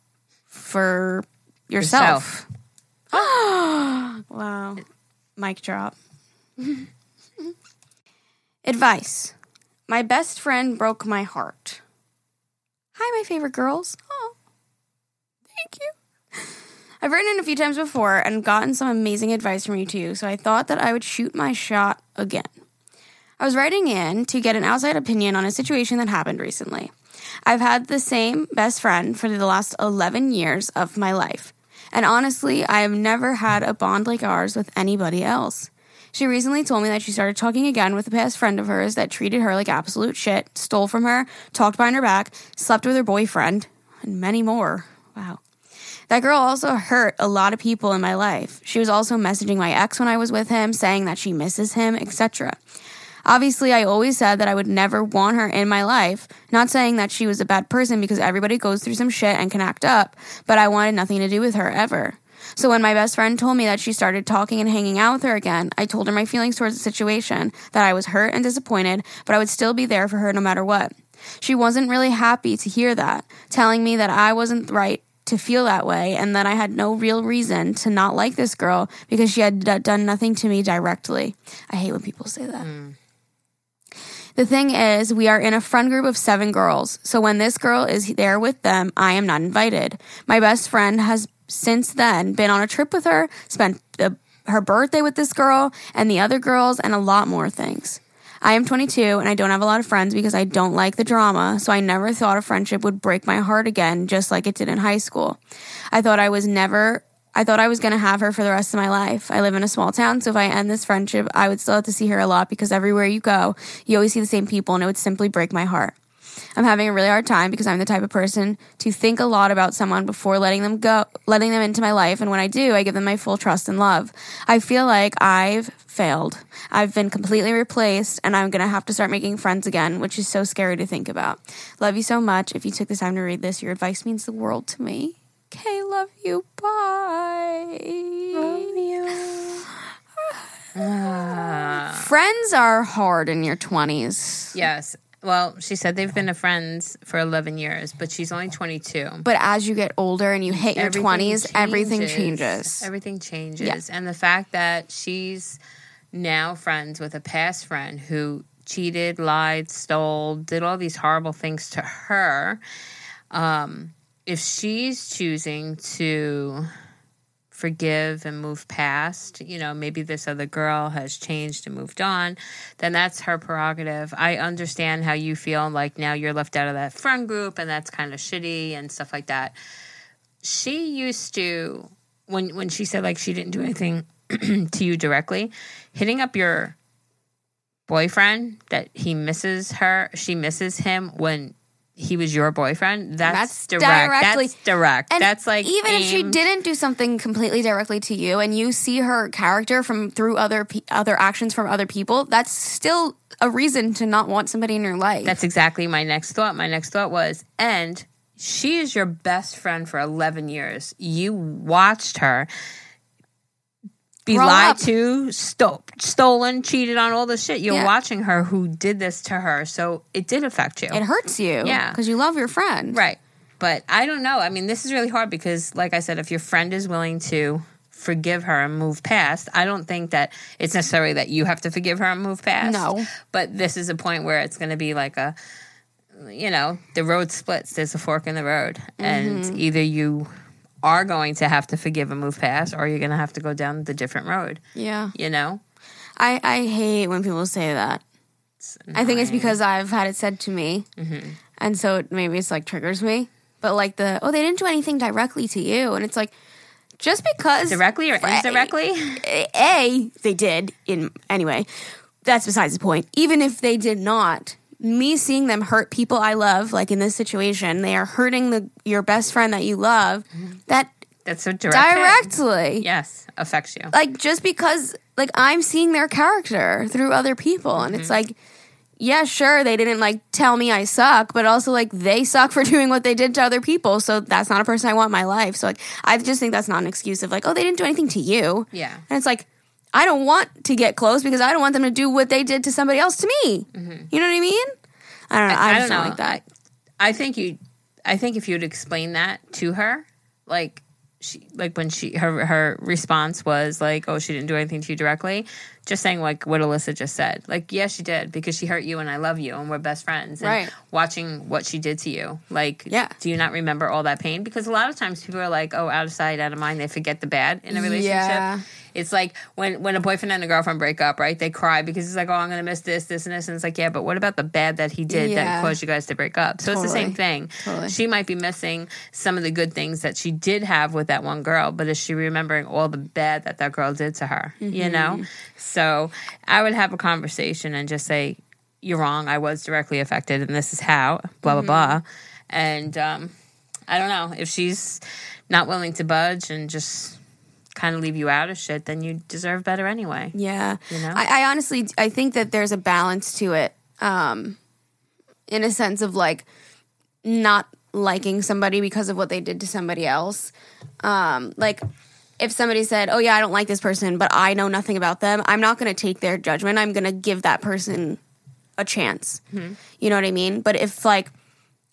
for yourself. wow. Mic drop. Advice. My best friend broke my heart. Hi, my favorite girls. Oh, thank you. I've written in a few times before and gotten some amazing advice from you too, so I thought that I would shoot my shot again. I was writing in to get an outside opinion on a situation that happened recently. I've had the same best friend for the last 11 years of my life. And honestly, I have never had a bond like ours with anybody else. She recently told me that she started talking again with a past friend of hers that treated her like absolute shit, stole from her, talked behind her back, slept with her boyfriend, and many more. Wow. That girl also hurt a lot of people in my life. She was also messaging my ex when I was with him, saying that she misses him, etc. Obviously, I always said that I would never want her in my life. Not saying that she was a bad person because everybody goes through some shit and can act up, but I wanted nothing to do with her ever. So when my best friend told me that she started talking and hanging out with her again, I told her my feelings towards the situation, that I was hurt and disappointed, but I would still be there for her no matter what. She wasn't really happy to hear that, telling me that I wasn't right to feel that way and that I had no real reason to not like this girl because she had d- done nothing to me directly. I hate when people say that. Mm. The thing is, we are in a friend group of seven girls. So when this girl is there with them, I am not invited. My best friend has since then been on a trip with her, spent the, her birthday with this girl and the other girls, and a lot more things. I am 22 and I don't have a lot of friends because I don't like the drama, so I never thought a friendship would break my heart again, just like it did in high school. I thought I was never I thought I was going to have her for the rest of my life. I live in a small town, so if I end this friendship, I would still have to see her a lot because everywhere you go, you always see the same people and it would simply break my heart. I'm having a really hard time because I'm the type of person to think a lot about someone before letting them go, letting them into my life. And when I do, I give them my full trust and love. I feel like I've failed. I've been completely replaced and I'm going to have to start making friends again, which is so scary to think about. Love you so much. If you took the time to read this, your advice means the world to me. Okay, love you. Bye. Love you. Friends are hard in your 20s. Yes. Well, she said they've been friends for 11 years, but she's only 22. But as you get older and you hit your Everything 20s, everything changes. Everything changes. And the fact that she's now friends with a past friend who cheated, lied, stole, did all these horrible things to her. Um, if she's choosing to forgive and move past, you know, maybe this other girl has changed and moved on, then that's her prerogative. I understand how you feel like now you're left out of that friend group and that's kind of shitty and stuff like that. She used to when when she said like she didn't do anything to you directly, hitting up your boyfriend that he misses her, she misses him when he was your boyfriend. That's, That's direct. directly- That's direct. And that's like even if she didn't do something completely directly to you, and you see her character from through other pe- other actions from other people, that's still a reason to not want somebody in your life. That's exactly my next thought. My next thought was, and she is your best friend for 11 years. You watched her be Grow lied up. to, sto- stolen, cheated on all this shit. You're Yeah. watching her who did this to her. So it did affect you. it hurts you, Yeah. because you love your friend, Right. But I don't know. I mean, this is really hard because, like I said, if your friend is willing to forgive her and move past, I don't think that it's necessarily that you have to forgive her and move past. No. But this is a point where it's going to be like a, you know, the road splits. There's a fork in the road. And Mm-hmm. either you are going to have to forgive and move past or you're going to have to go down the different road, Yeah, you know? I I hate when people say that. I think it's because I've had it said to me, Mm-hmm. and so it, maybe it's like triggers me. But like the oh, they didn't do anything directly to you, and it's like just because Directly or indirectly? a they did in anyway that's besides the point even if they did not me seeing them hurt people i love like in this situation they are hurting the your best friend that you love that That's a direct hit. directly Yes, affects you. like just because like i'm seeing their character through other people and it's mm-hmm. like yeah sure they didn't like tell me i suck but also like they suck for doing what they did to other people so that's not a person i want in my life so like i just think that's not an excuse of like oh they didn't do anything to you Yeah. and it's like, I don't want to get close because I don't want them to do what they did to somebody else to me. Mm-hmm. You know what I mean? I don't know. I, just don't, like that. I think you. I think if you'd explain that to her, like she, like when she her her response was like, "Oh, she didn't do anything to you directly," just saying like what Allisa just said. Like, yes, she did because she hurt you, and I love you, and we're best friends. And Right. Watching what she did to you, like, Yeah. do you not remember all that pain? Because a lot of times people are like, "Oh, out of sight, out of mind." They forget the bad in a relationship. Yeah. It's like when when a boyfriend and a girlfriend break up, right? They cry because it's like, oh, I'm gonna miss this, this, and this, and it's like, yeah, but what about the bad that he did Yeah. that caused you guys to break up? So it's the same thing. Totally. She might be missing some of the good things that she did have with that one girl, but is she remembering all the bad that that girl did to her? You Mm-hmm. know. So I would have a conversation and just say, "You're wrong. I was directly affected, and this is how." Blah blah Mm-hmm. blah. And um, I don't know if she's not willing to budge and just kind of leave you out of shit, then you deserve better anyway. Yeah. You know? I, I honestly I think that there's a balance to it. Um in a sense of like not liking somebody because of what they did to somebody else. Um like if somebody said, "Oh yeah, I don't like this person, but I know nothing about them," I'm not going to take their judgment. I'm going to give that person a chance. You know what I mean? But if like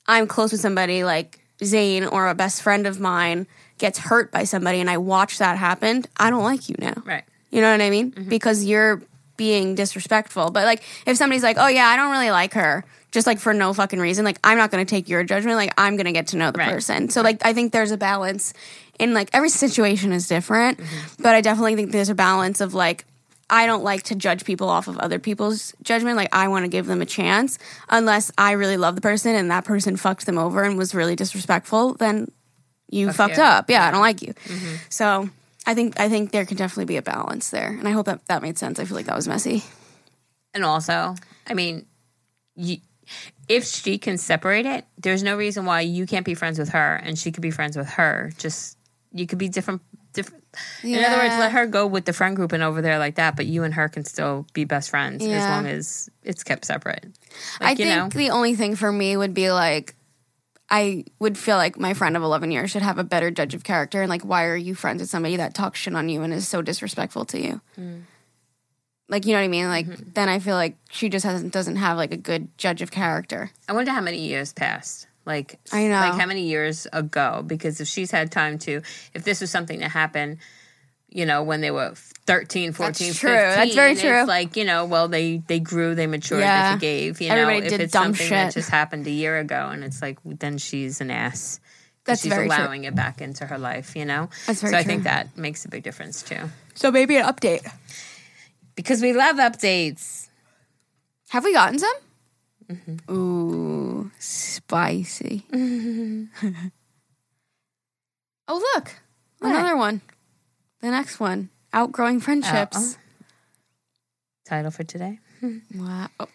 I'm close with somebody like Zane or a best friend of mine gets hurt by somebody and I watch that happen, I don't like you now. Right. You know what I mean? Mm-hmm. Because you're being disrespectful. But like if somebody's like, "Oh yeah, I don't really like her," just like for no fucking reason, like I'm not going to take your judgment. Like I'm going to get to know the Right. person. So like I think there's a balance in like every situation is different, mm-hmm. but I definitely think there's a balance of like I don't like to judge people off of other people's judgment. Like I want to give them a chance unless I really love the person and that person fucked them over and was really disrespectful, then you fucked up. Yeah, I don't like you. Mm-hmm. So I think I think there can definitely be a balance there, and I hope that that made sense. I feel like that was messy. And also, I mean, you, if she can separate it, there's no reason why you can't be friends with her and she could be friends with her. Just you could be different. Different. In other words, let her go with the friend group and over there like that, but you and her can still be best friends as long as it's kept separate. I Like, you think know, the only thing for me would be like. I would feel like my friend of 11 years should have a better judge of character. And like, why are you friends with somebody that talks shit on you and is so disrespectful to you? Mm. Like, you know what I mean? Like, Mm-hmm. then I feel like she just hasn't doesn't have like a good judge of character. I wonder how many years passed. Like I know. like how many years ago? Because if she's had time to, if this was something that happened, you know, when they were 13, 14, That's true. 15, That's very true. It's like, you know, well, they they grew, they matured, Yeah. they forgave. You Everybody know, if it's something that just happened a year ago and it's like, then she's an ass. That's she's very true. allowing it back into her life, you know? That's very so I think that makes a big difference too. So maybe an update. Because we love updates. Have we gotten some? Mm-hmm. Ooh, spicy. oh, look. Another one. The next one. Outgrowing friendships. Title for today. Wow. Oh,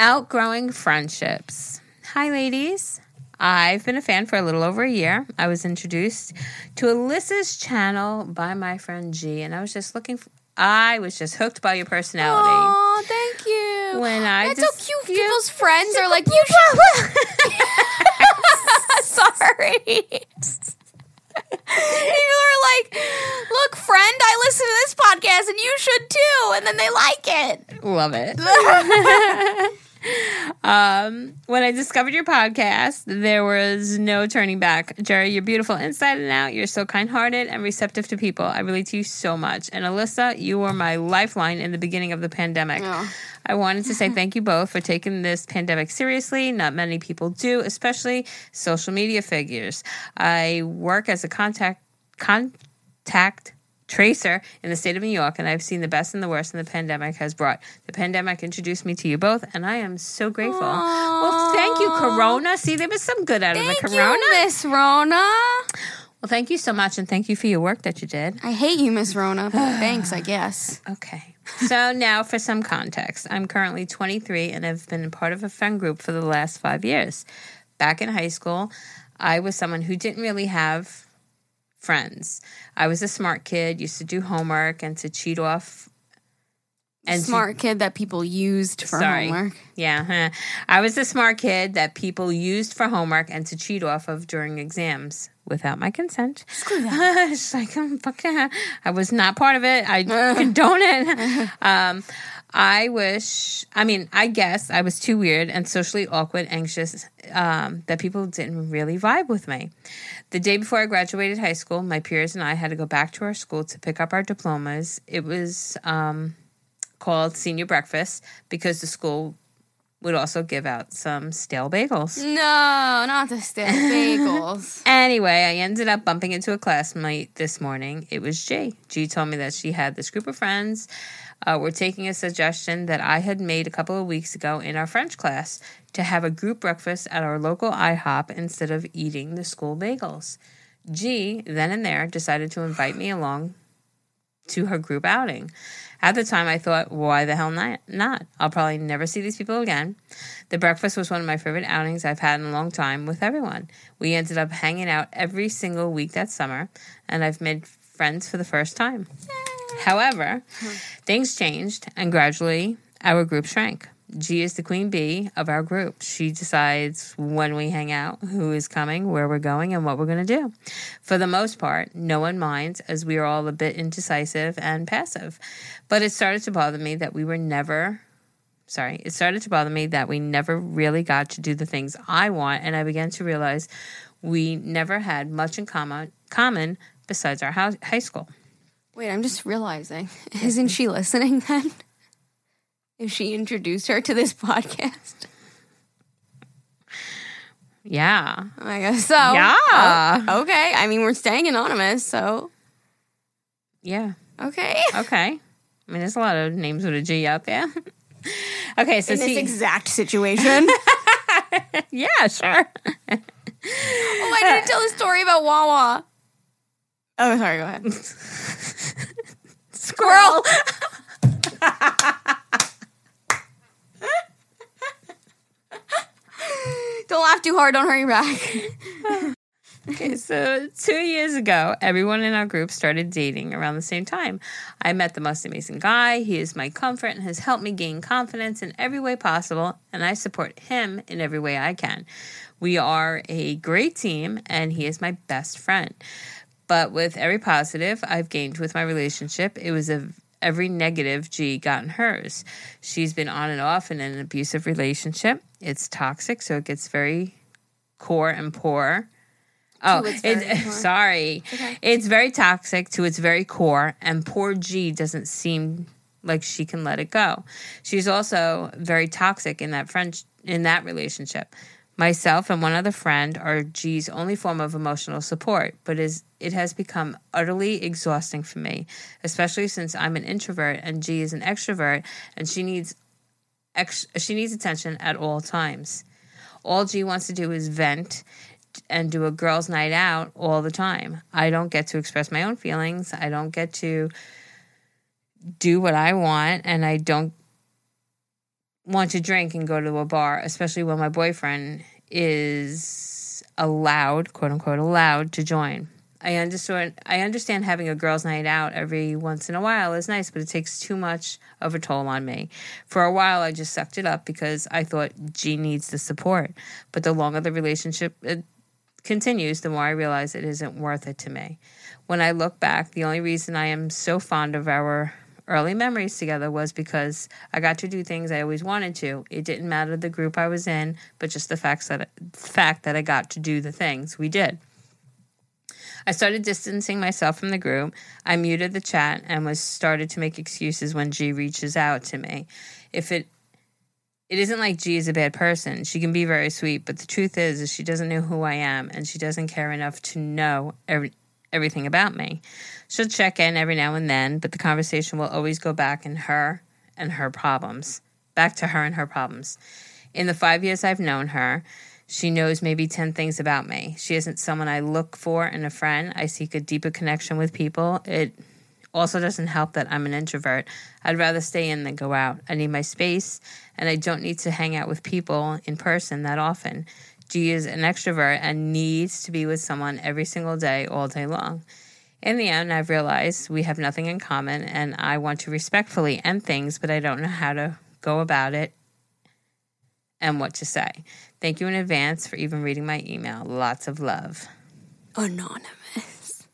Outgrowing friendships. Hi, ladies. I've been a fan for a little over a year. I was introduced to Allisa's channel by my friend G, and I was just looking for. I was just hooked by your personality. Aw, thank you. When I That's just- so cute. you- People's friends are like, you should. Sorry. People are like, look, friend, I listen to this podcast and you should too. And then they like it. Love it. um, when I discovered your podcast, there was no turning back. Jerry, you're beautiful inside and out. You're so kind hearted and receptive to people. I relate to you so much. And Allisa, you were my lifeline in the beginning of the pandemic. Oh. I wanted to say mm-hmm. thank you both for taking this pandemic seriously. Not many people do, especially social media figures. I work as a contact contact tracer in the state of New York, and I've seen the best and the worst, and the pandemic has brought. The pandemic introduced me to you both, and I am so grateful. Well, thank you, Corona. See, there was some good out of Thank the Corona. you, Miss Rona. well, thank you so much, and thank you for your work that you did. I hate you, Miss Rona, but thanks, I guess. Okay. So now for some context. I'm currently 23 and I've been part of a friend group for the last five years. Back in high school, I was someone who didn't really have friends. I was a smart kid, used to do homework and to cheat off. And to- Smart kid that people used for Sorry. homework. Yeah. huh. I was a smart kid that people used for homework and to cheat off of during exams without my consent. Screw that. it's like, um, fuck yeah. I was not part of it. I condone it. Um, I wish, I mean, I guess I was too weird and socially awkward, anxious, um, that people didn't really vibe with me. The day before I graduated high school, my peers and I had to go back to our school to pick up our diplomas. It was um, called senior breakfast because the school would also give out some stale bagels. No, not the stale bagels. Anyway, I ended up bumping into a classmate this morning. It was G. G told me that she had this group of friends uh, were taking a suggestion that I had made a couple of weeks ago in our French class to have a group breakfast at our local IHOP instead of eating the school bagels. G, then and there, decided to invite me along to her group outing. At the time, I thought, why the hell not? not? I'll probably never see these people again. The breakfast was one of my favorite outings I've had in a long time with everyone. We ended up hanging out every single week that summer, and I've made friends for the first time. However, hmm. things changed, and gradually our group shrank. G is the queen bee of our group. She decides when we hang out, who is coming, where we're going, and what we're going to do. For the most part, no one minds as we are all a bit indecisive and passive. But it started to bother me that we were never sorry, it started to bother me that we never really got to do the things I want, and I began to realize we never had much in common, common besides our high school. Wait, I'm just realizing. Isn't she listening then? If she introduced her to this podcast? Yeah. I guess so. Yeah. Oh, okay. I mean, we're staying anonymous, so Yeah. okay. Okay. I mean, there's a lot of names with a G out there. okay, so In this see, exact situation. yeah, sure. oh, I didn't tell the story about Wawa. Oh, sorry. Go ahead. Squirrel. Don't laugh too hard. Don't hurt your back. Okay, so two years ago, everyone in our group started dating around the same time. I met the most amazing guy. He is my comfort and has helped me gain confidence in every way possible, and I support him in every way I can. We are a great team, and he is my best friend. But with every positive I've gained with my relationship, it was a every negative G gotten hers. She's been on and off in an abusive relationship. It's toxic, so it gets very core and poor. Oh, its it, very core. sorry. It's very toxic to its very core, and poor G doesn't seem like she can let it go. She's also very toxic in that French in that relationship. Myself and one other friend are G's only form of emotional support, but is it has become utterly exhausting for me, especially since I'm an introvert and G is an extrovert, and she needs ex- she needs attention at all times. All G wants to do is vent and do a girls' night out all the time. I don't get to express my own feelings. I don't get to do what I want, and I don't want to drink and go to a bar, especially when my boyfriend is allowed, quote unquote, allowed to join. I understand. I understand having a girls' night out every once in a while is nice, but it takes too much of a toll on me. For a while, I just sucked it up because I thought G needs the support. But the longer the relationship uh, continues, the more I realize it isn't worth it to me. When I look back, the only reason I am so fond of our early memories together was because I got to do things I always wanted to. It didn't matter the group I was in, but just the facts that fact that I got to do the things we did. I started distancing myself from the group. I muted the chat and was started to make excuses when G reaches out to me. If it it isn't like G is a bad person. She can be very sweet, but the truth is, is she doesn't know who I am and she doesn't care enough to know every, everything about me. She'll check in every now and then, but the conversation will always go back in her and her problems. Back to her and her problems. In the five years I've known her, she knows maybe 10 things about me. She isn't someone I look for in a friend. I seek a deeper connection with people. It also doesn't help that I'm an introvert. I'd rather stay in than go out. I need my space, and I don't need to hang out with people in person that often. G is an extrovert and needs to be with someone every single day, all day long. In the end, I've realized we have nothing in common, and I want to respectfully end things, but I don't know how to go about it and what to say. Thank you in advance for even reading my email. Lots of love. Anonymous.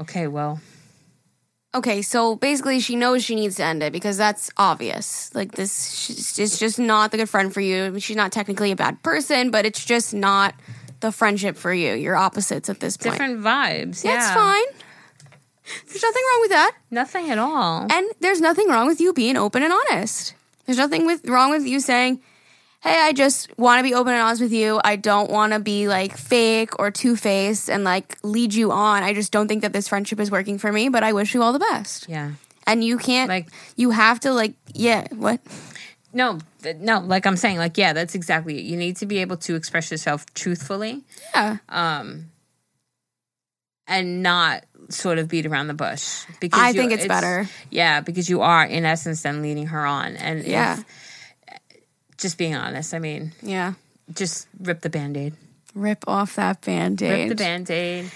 Okay, well, Okay, so basically, she knows she needs to end it because that's obvious. Like this, it's just not the good friend for you. She's not technically a bad person, but it's just not the friendship for you. You're opposites at this point. different vibes. Yeah, That's fine. There's nothing wrong with that. Nothing at all. And there's nothing wrong with you being open and honest. There's nothing with wrong with you saying, hey, I just want to be open and honest with you. I don't want to be like fake or two faced and like lead you on. I just don't think that this friendship is working for me, but I wish you all the best. Yeah. And you can't, Like- you have to, like, yeah, what? No, th- no, like I'm saying, like, yeah, that's exactly it. You need to be able to express yourself truthfully Yeah. Um, and not sort of beat around the bush. Because I you- think it's better. Yeah, because you are, in essence, then leading her on. And if- Yeah. Just being honest, I mean, Yeah. just rip the band aid. Rip off that band aid. Rip the band aid.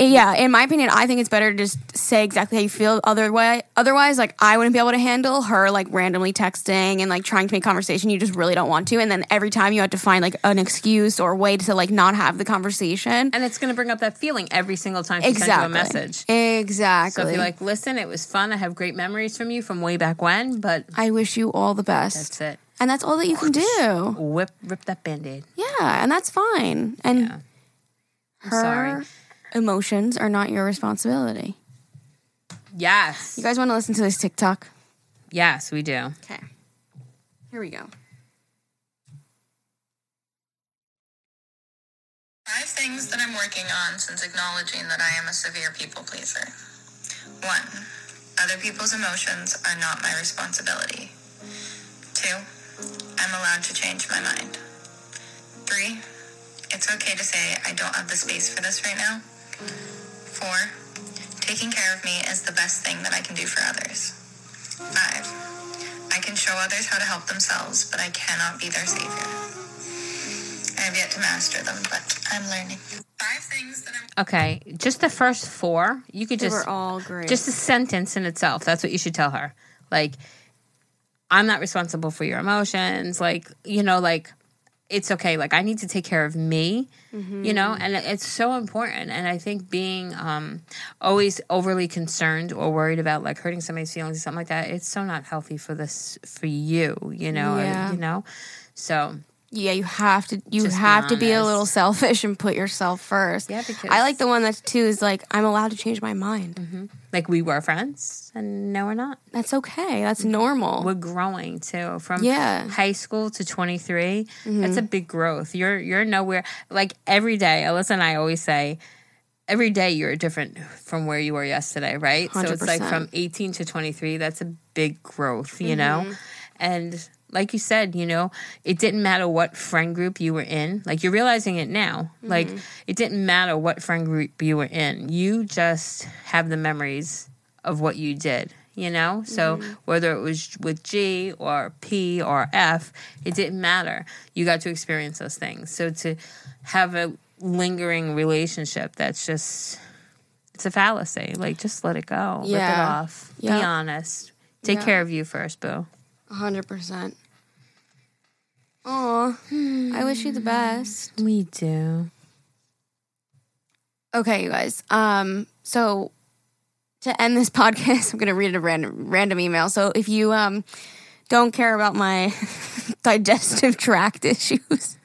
Yeah, in my opinion, I think it's better to just say exactly how you feel. Other way, otherwise, like I wouldn't be able to handle her like randomly texting and like trying to make conversation. You just really don't want to, and then every time you have to find like an excuse or way to like not have the conversation. And it's going to bring up that feeling every single time she exactly. sends you a message. Exactly. So if you're like, listen, it was fun. I have great memories from you from way back when, but I wish you all the best, that's it. And that's all that you can do. Whip, rip that band aid. Yeah, and that's fine. And Yeah. Her sorry. emotions are not your responsibility. Yes. You guys want to listen to this TikTok? yes, we do. Okay. Here we go. Five things that I'm working on since acknowledging that I am a severe people pleaser. One, other people's emotions are not my responsibility. Two, I'm allowed to change my mind. Three, it's okay to say I don't have the space for this right now. Four, taking care of me is the best thing that I can do for others. Five, I can show others how to help themselves, but I cannot be their savior. I have yet to master them, but I'm learning. Five things that I'm Okay, just the first four. You could They just were all great. just a sentence in itself. That's what you should tell her. Like, I'm not responsible for your emotions. Like, you know, like it's okay. Like I need to take care of me. You know, and it's so important. And I think being um, always overly concerned or worried about like hurting somebody's feelings or something like that, it's so not healthy for this for you. You know, Yeah. you know. So Yeah, you have to. You Just be have to be a little selfish and put yourself first. Yeah, because- I like the one that's too is like I'm allowed to change my mind. like we were friends, and no, we're not. That's okay. That's normal. we're growing too from Yeah. Mm-hmm. high school to 23 that's a big growth you're you're nowhere like every day allisa and i always say every day you're different from where you were yesterday right so it's like from 18 to 23 that's a big growth you know Mm-hmm. and like you said you know it didn't matter what friend group you were in. Like you're realizing it now. Like Mm-hmm. it didn't matter what friend group you were in. You just have the memories of what you did you know? So whether it was with g or p or f it didn't matter. You got to experience those things. So to have a lingering relationship that's just it's a fallacy. Like just let it go. Rip it Yeah. off. Yeah. be honest. Take Yeah. care of you first boo. Hundred percent. Aw, I wish you the best. we do Okay, you guys. Um, so to end this podcast, I'm gonna read a random random email. So if you um don't care about my digestive tract issues,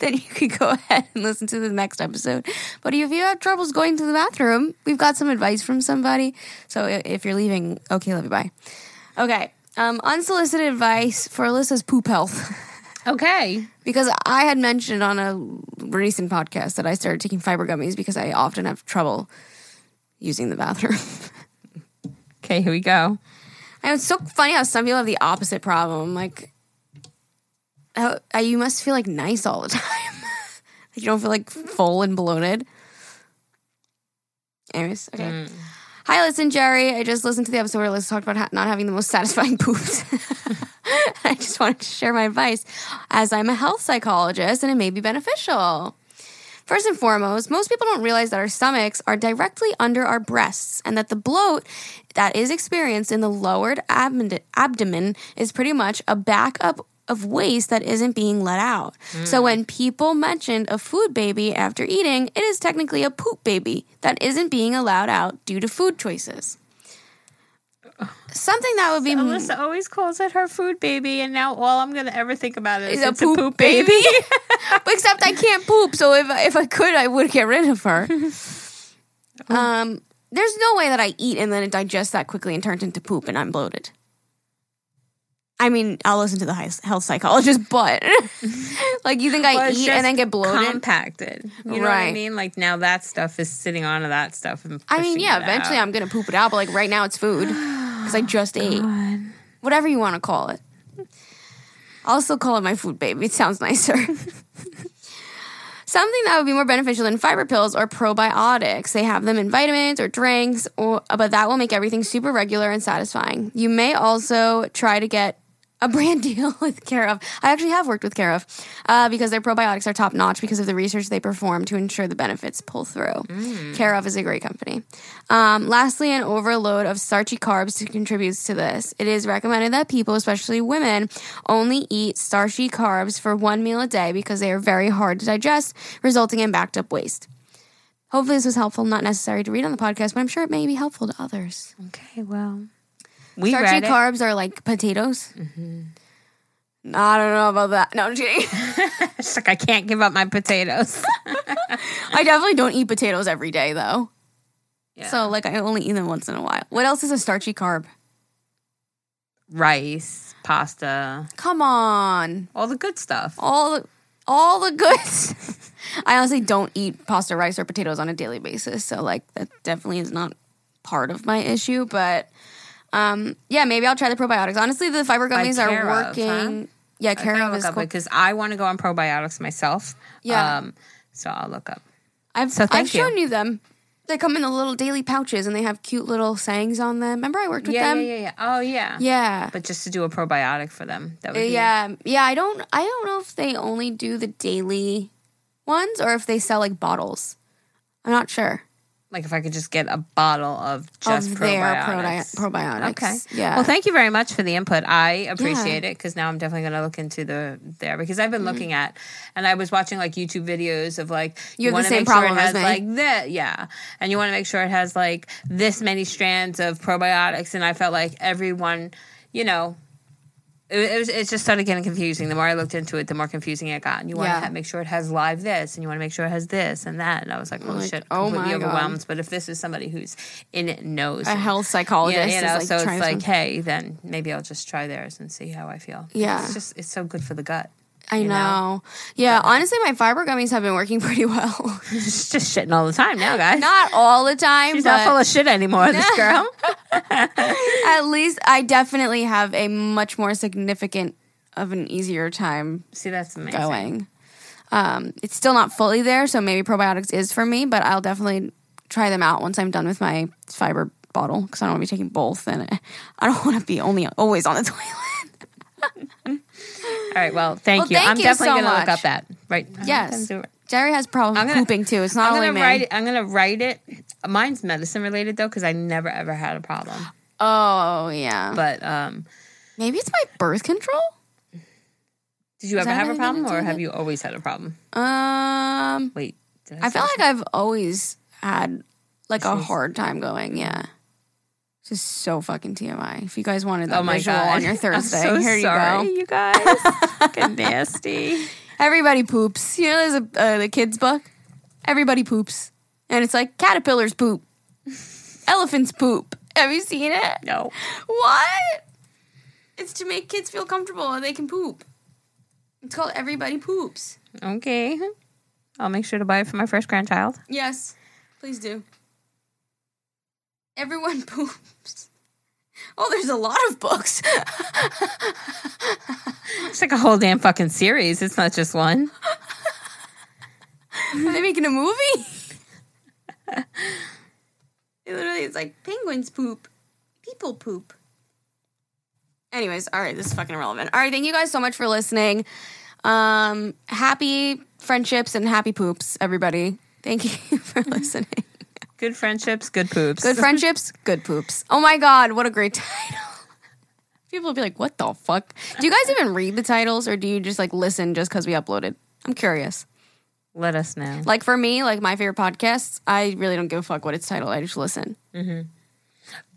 then you could go ahead and listen to the next episode. But if you have troubles going to the bathroom, we've got some advice from somebody. So if you're leaving, okay, love you, bye. Okay. Um, unsolicited advice for Allisa's poop health. Okay because I had mentioned on a recent podcast that I started taking fiber gummies because I often have trouble using the bathroom. okay here we go and it's so funny how some people have the opposite problem. Like, how, uh, you must feel like nice all the time. you don't feel like full and bloated. Anyways, okay. Hi, listen, Jerry. I just listened to the episode where Liz talked about ha- not having the most satisfying poops. I just wanted to share my advice as I'm a health psychologist and it may be beneficial. First and foremost, most people don't realize that our stomachs are directly under our breasts and that the bloat that is experienced in the lowered abdomen is pretty much a backup of waste that isn't being let out. So mm. when people mentioned a food baby after eating, it is technically a poop baby that isn't being allowed out due to food choices. Something that would be allisa always calls it her food baby and now all i'm gonna ever think about is is a it's poop, baby. Except I can't poop, so if if I could, I would get rid of her. um, there's no way that I eat and then it digests that quickly and turns into poop and I'm bloated. I mean, I'll listen to the health psychologist, but like, you think I Well, eat and then get bloated? compacted. You know what I mean? Like now that stuff is sitting onto that stuff. And I mean, yeah, eventually out. I'm gonna poop it out, but like right now it's food because I just ate. Whatever you want to call it. I'll still call it my food baby. It sounds nicer. Something that would be more beneficial than fiber pills or probiotics. They have them in vitamins or drinks, or but that will make everything super regular and satisfying. You may also try to get a brand deal with Care of. I actually have worked with Care of uh, because their probiotics are top notch because of the research they perform to ensure the benefits pull through. Care of is a great company. Um, lastly, an overload of starchy carbs contributes to this. It is recommended that people, especially women, only eat starchy carbs for one meal a day because they are very hard to digest, resulting in backed up waste. Hopefully, this was helpful. Not necessary to read on the podcast, but I'm sure it may be helpful to others. Okay, well, we Starchy carbs are like potatoes. Mm-hmm. I don't know about that. No, I'm just kidding. It's like I can't give up my potatoes. I definitely don't eat potatoes every day, though. Yeah. So, like, I only eat them once in a while. What else is a starchy carb? rice, pasta, Come on, all the good stuff. all the all the goods. I honestly don't eat pasta, rice, or potatoes on a daily basis, so like that definitely is not part of my issue. But um, yeah, maybe I'll try the probiotics. Honestly, the fiber gummies are Care of, working. huh? Yeah, Care of is cool. because I want to go on probiotics myself. Yeah. Um, so I'll look up. I've So thank I've shown you them. They come in the little daily pouches and they have cute little sayings on them. Remember, I worked with Yeah, them. yeah, yeah, yeah. Oh, yeah. Yeah. But just to do a probiotic for them, that would be Yeah, yeah. I don't. I don't know if they only do the daily ones or if they sell like bottles. I'm not sure. Like if I could just get a bottle of just of their probiotics. probi- probiotics. Okay. Yeah. Well, thank you very much for the input. I appreciate it because now I'm definitely going to look into the there because I've been looking at and I was watching like YouTube videos of like Mm-hmm. You the wanna same make sure problem it has me. like that, yeah, and you want to make sure it has like this many strands of probiotics, and I felt like everyone, you know. It, was. It just started getting confusing. The more I looked into it, the more confusing it got. And you want Yeah. to make sure it has live this, and you want to make sure it has this and that. And I was like, "Oh Like, shit!" oh Completely my God. overwhelmed. But if this is somebody who's in it, knows, a health psychologist yeah, you know, like so it's like, hey, then maybe I'll just try theirs and see how I feel. Yeah. it's just it's so good for the gut. I know. know? Yeah, honestly, my fiber gummies have been working pretty well. She's just shitting all the time now, guys. not all the time, She's but not full of shit anymore. This girl. at least I definitely have a much more significant of an easier time See, that's amazing. going. Um, it's still not fully there, so maybe probiotics is for me, but I'll definitely try them out once I'm done with my fiber bottle because I don't want to be taking both, and I don't want to be only always on the toilet. All right. Well, thank Well, you. thank I'm you definitely so gonna look up that. Right. Yes. gonna do it. Jerry has problems gonna- pooping too. It's not I'm only gonna me. write it. I'm gonna write it. Mine's medicine related though, because I never ever had a problem. Oh yeah, But um, maybe it's my birth control. did you ever have a problem, or have you always had a problem? Um, Wait. Did I feel say like I've always had like a hard time going. Yeah. This is so fucking TMI. If you guys wanted that Oh visual god! on your Thursday, so here sorry, you go. you guys. Fucking nasty. Everybody poops. You know, there's a uh, the kids book. Everybody poops, and it's like caterpillars poop, elephants poop. Have you seen it? No. What? It's to make kids feel comfortable and they can poop. It's called Everybody Poops. Okay. I'll make sure to buy it for my first grandchild. Yes, please do. Everyone poops. Oh, there's a lot of books. It's like a whole damn fucking series. It's not just one. Are they making a movie? it literally, is like penguins poop, people poop. Anyways, all right, this is fucking irrelevant. All right, thank you guys so much for listening. Um, happy friendships and happy poops, everybody. Thank you for listening. Good friendships, good poops. Good friendships, good poops. Oh my god, what a great title. People will be like, "What the fuck?" Do you guys even read the titles, or do you just like listen just because we uploaded? I'm curious. Let us know. Like for me, like my favorite podcasts, I really don't give a fuck what it's titled. I just listen.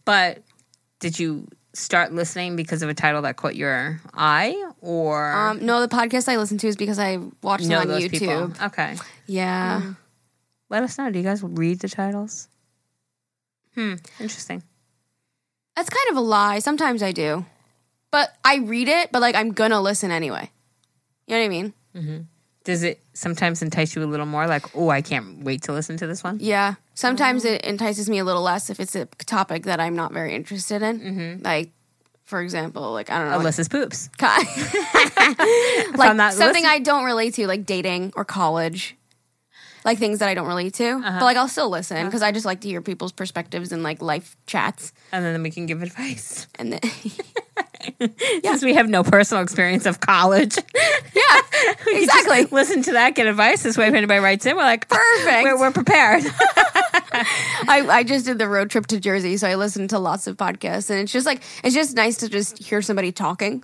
But did you start listening because of a title that caught your eye, or Um, no, the podcast I listen to is because I watch them on YouTube. people? Okay. Yeah, Let us know. Do you guys read the titles? Hmm. Interesting. that's kind of a lie. Sometimes I do. but I read it, but like I'm gonna listen anyway. You know what I mean? Does it sometimes entice you a little more? Like, oh, I can't wait to listen to this one. Yeah. Sometimes it entices me a little less if it's a topic that I'm not very interested in. Like, for example, like I don't know, like, Allisa's poops. like something listening- I don't relate to, like dating or college, like things that I don't relate to. Uh-huh. But like I'll still listen because I just like to hear people's perspectives and like life chats. And then we can give advice. And then, yeah. Since we have no personal experience of college. yeah, exactly. listen to that, get advice. This way, if anybody writes in, we're like, Perfect. We're, we're prepared. I, I just did the road trip to Jersey, so I listened to lots of podcasts, and it's just like it's just nice to just hear somebody talking.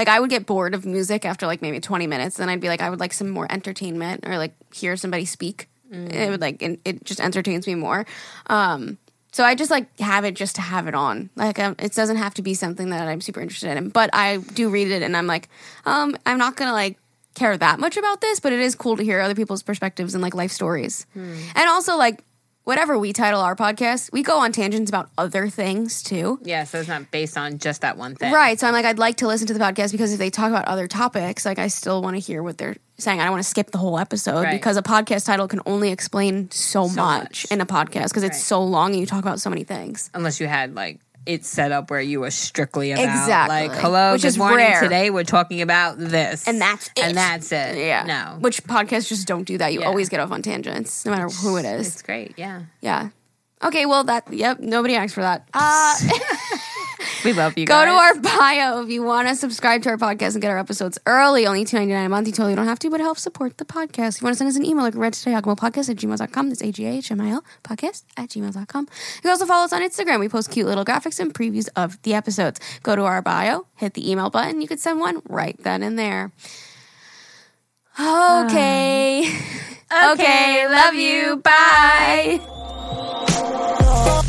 Like I would get bored of music after like maybe twenty minutes, then I'd be like, I would like some more entertainment or like hear somebody speak. It would like it, it just entertains me more. Um, so I just like have it just to have it on. Like um, it doesn't have to be something that I'm super interested in, but I do read it, and I'm like, um, I'm not gonna like care that much about this, but it is cool to hear other people's perspectives and like life stories. And also like whatever we title our podcast, we go on tangents about other things too. yeah, so it's not based on just that one thing. Right. So I'm like, I'd like to listen to the podcast because if they talk about other topics, like I still want to hear what they're saying. I don't want to skip the whole episode Right. because a podcast title can only explain so, much, much. in a podcast because it's so long and you talk about so many things. Unless you had like it set up where you were strictly about Exactly. like, hello, Which good is morning. rare. Today we're talking about this. And that's it. And that's it. Yeah. No. Which podcasts just don't do that. You Yeah. always get off on tangents, no matter who it is. It's great. Yeah. Yeah. Okay, well that yep, nobody asked for that. Uh We love you Go guys. to our bio if you want to subscribe to our podcast and get our episodes early. Only two ninety nine a month. You totally don't have to, but help support the podcast. If you want to send us an email, like read today, podcast at gmail.com. That's A-G-A-H-M-I-L podcast at gmail.com. You can also follow us on Instagram. We post cute little graphics and previews of the episodes. Go to our bio, hit the email button. You could send one right then and there. Ah. Okay. okay, love you. Bye.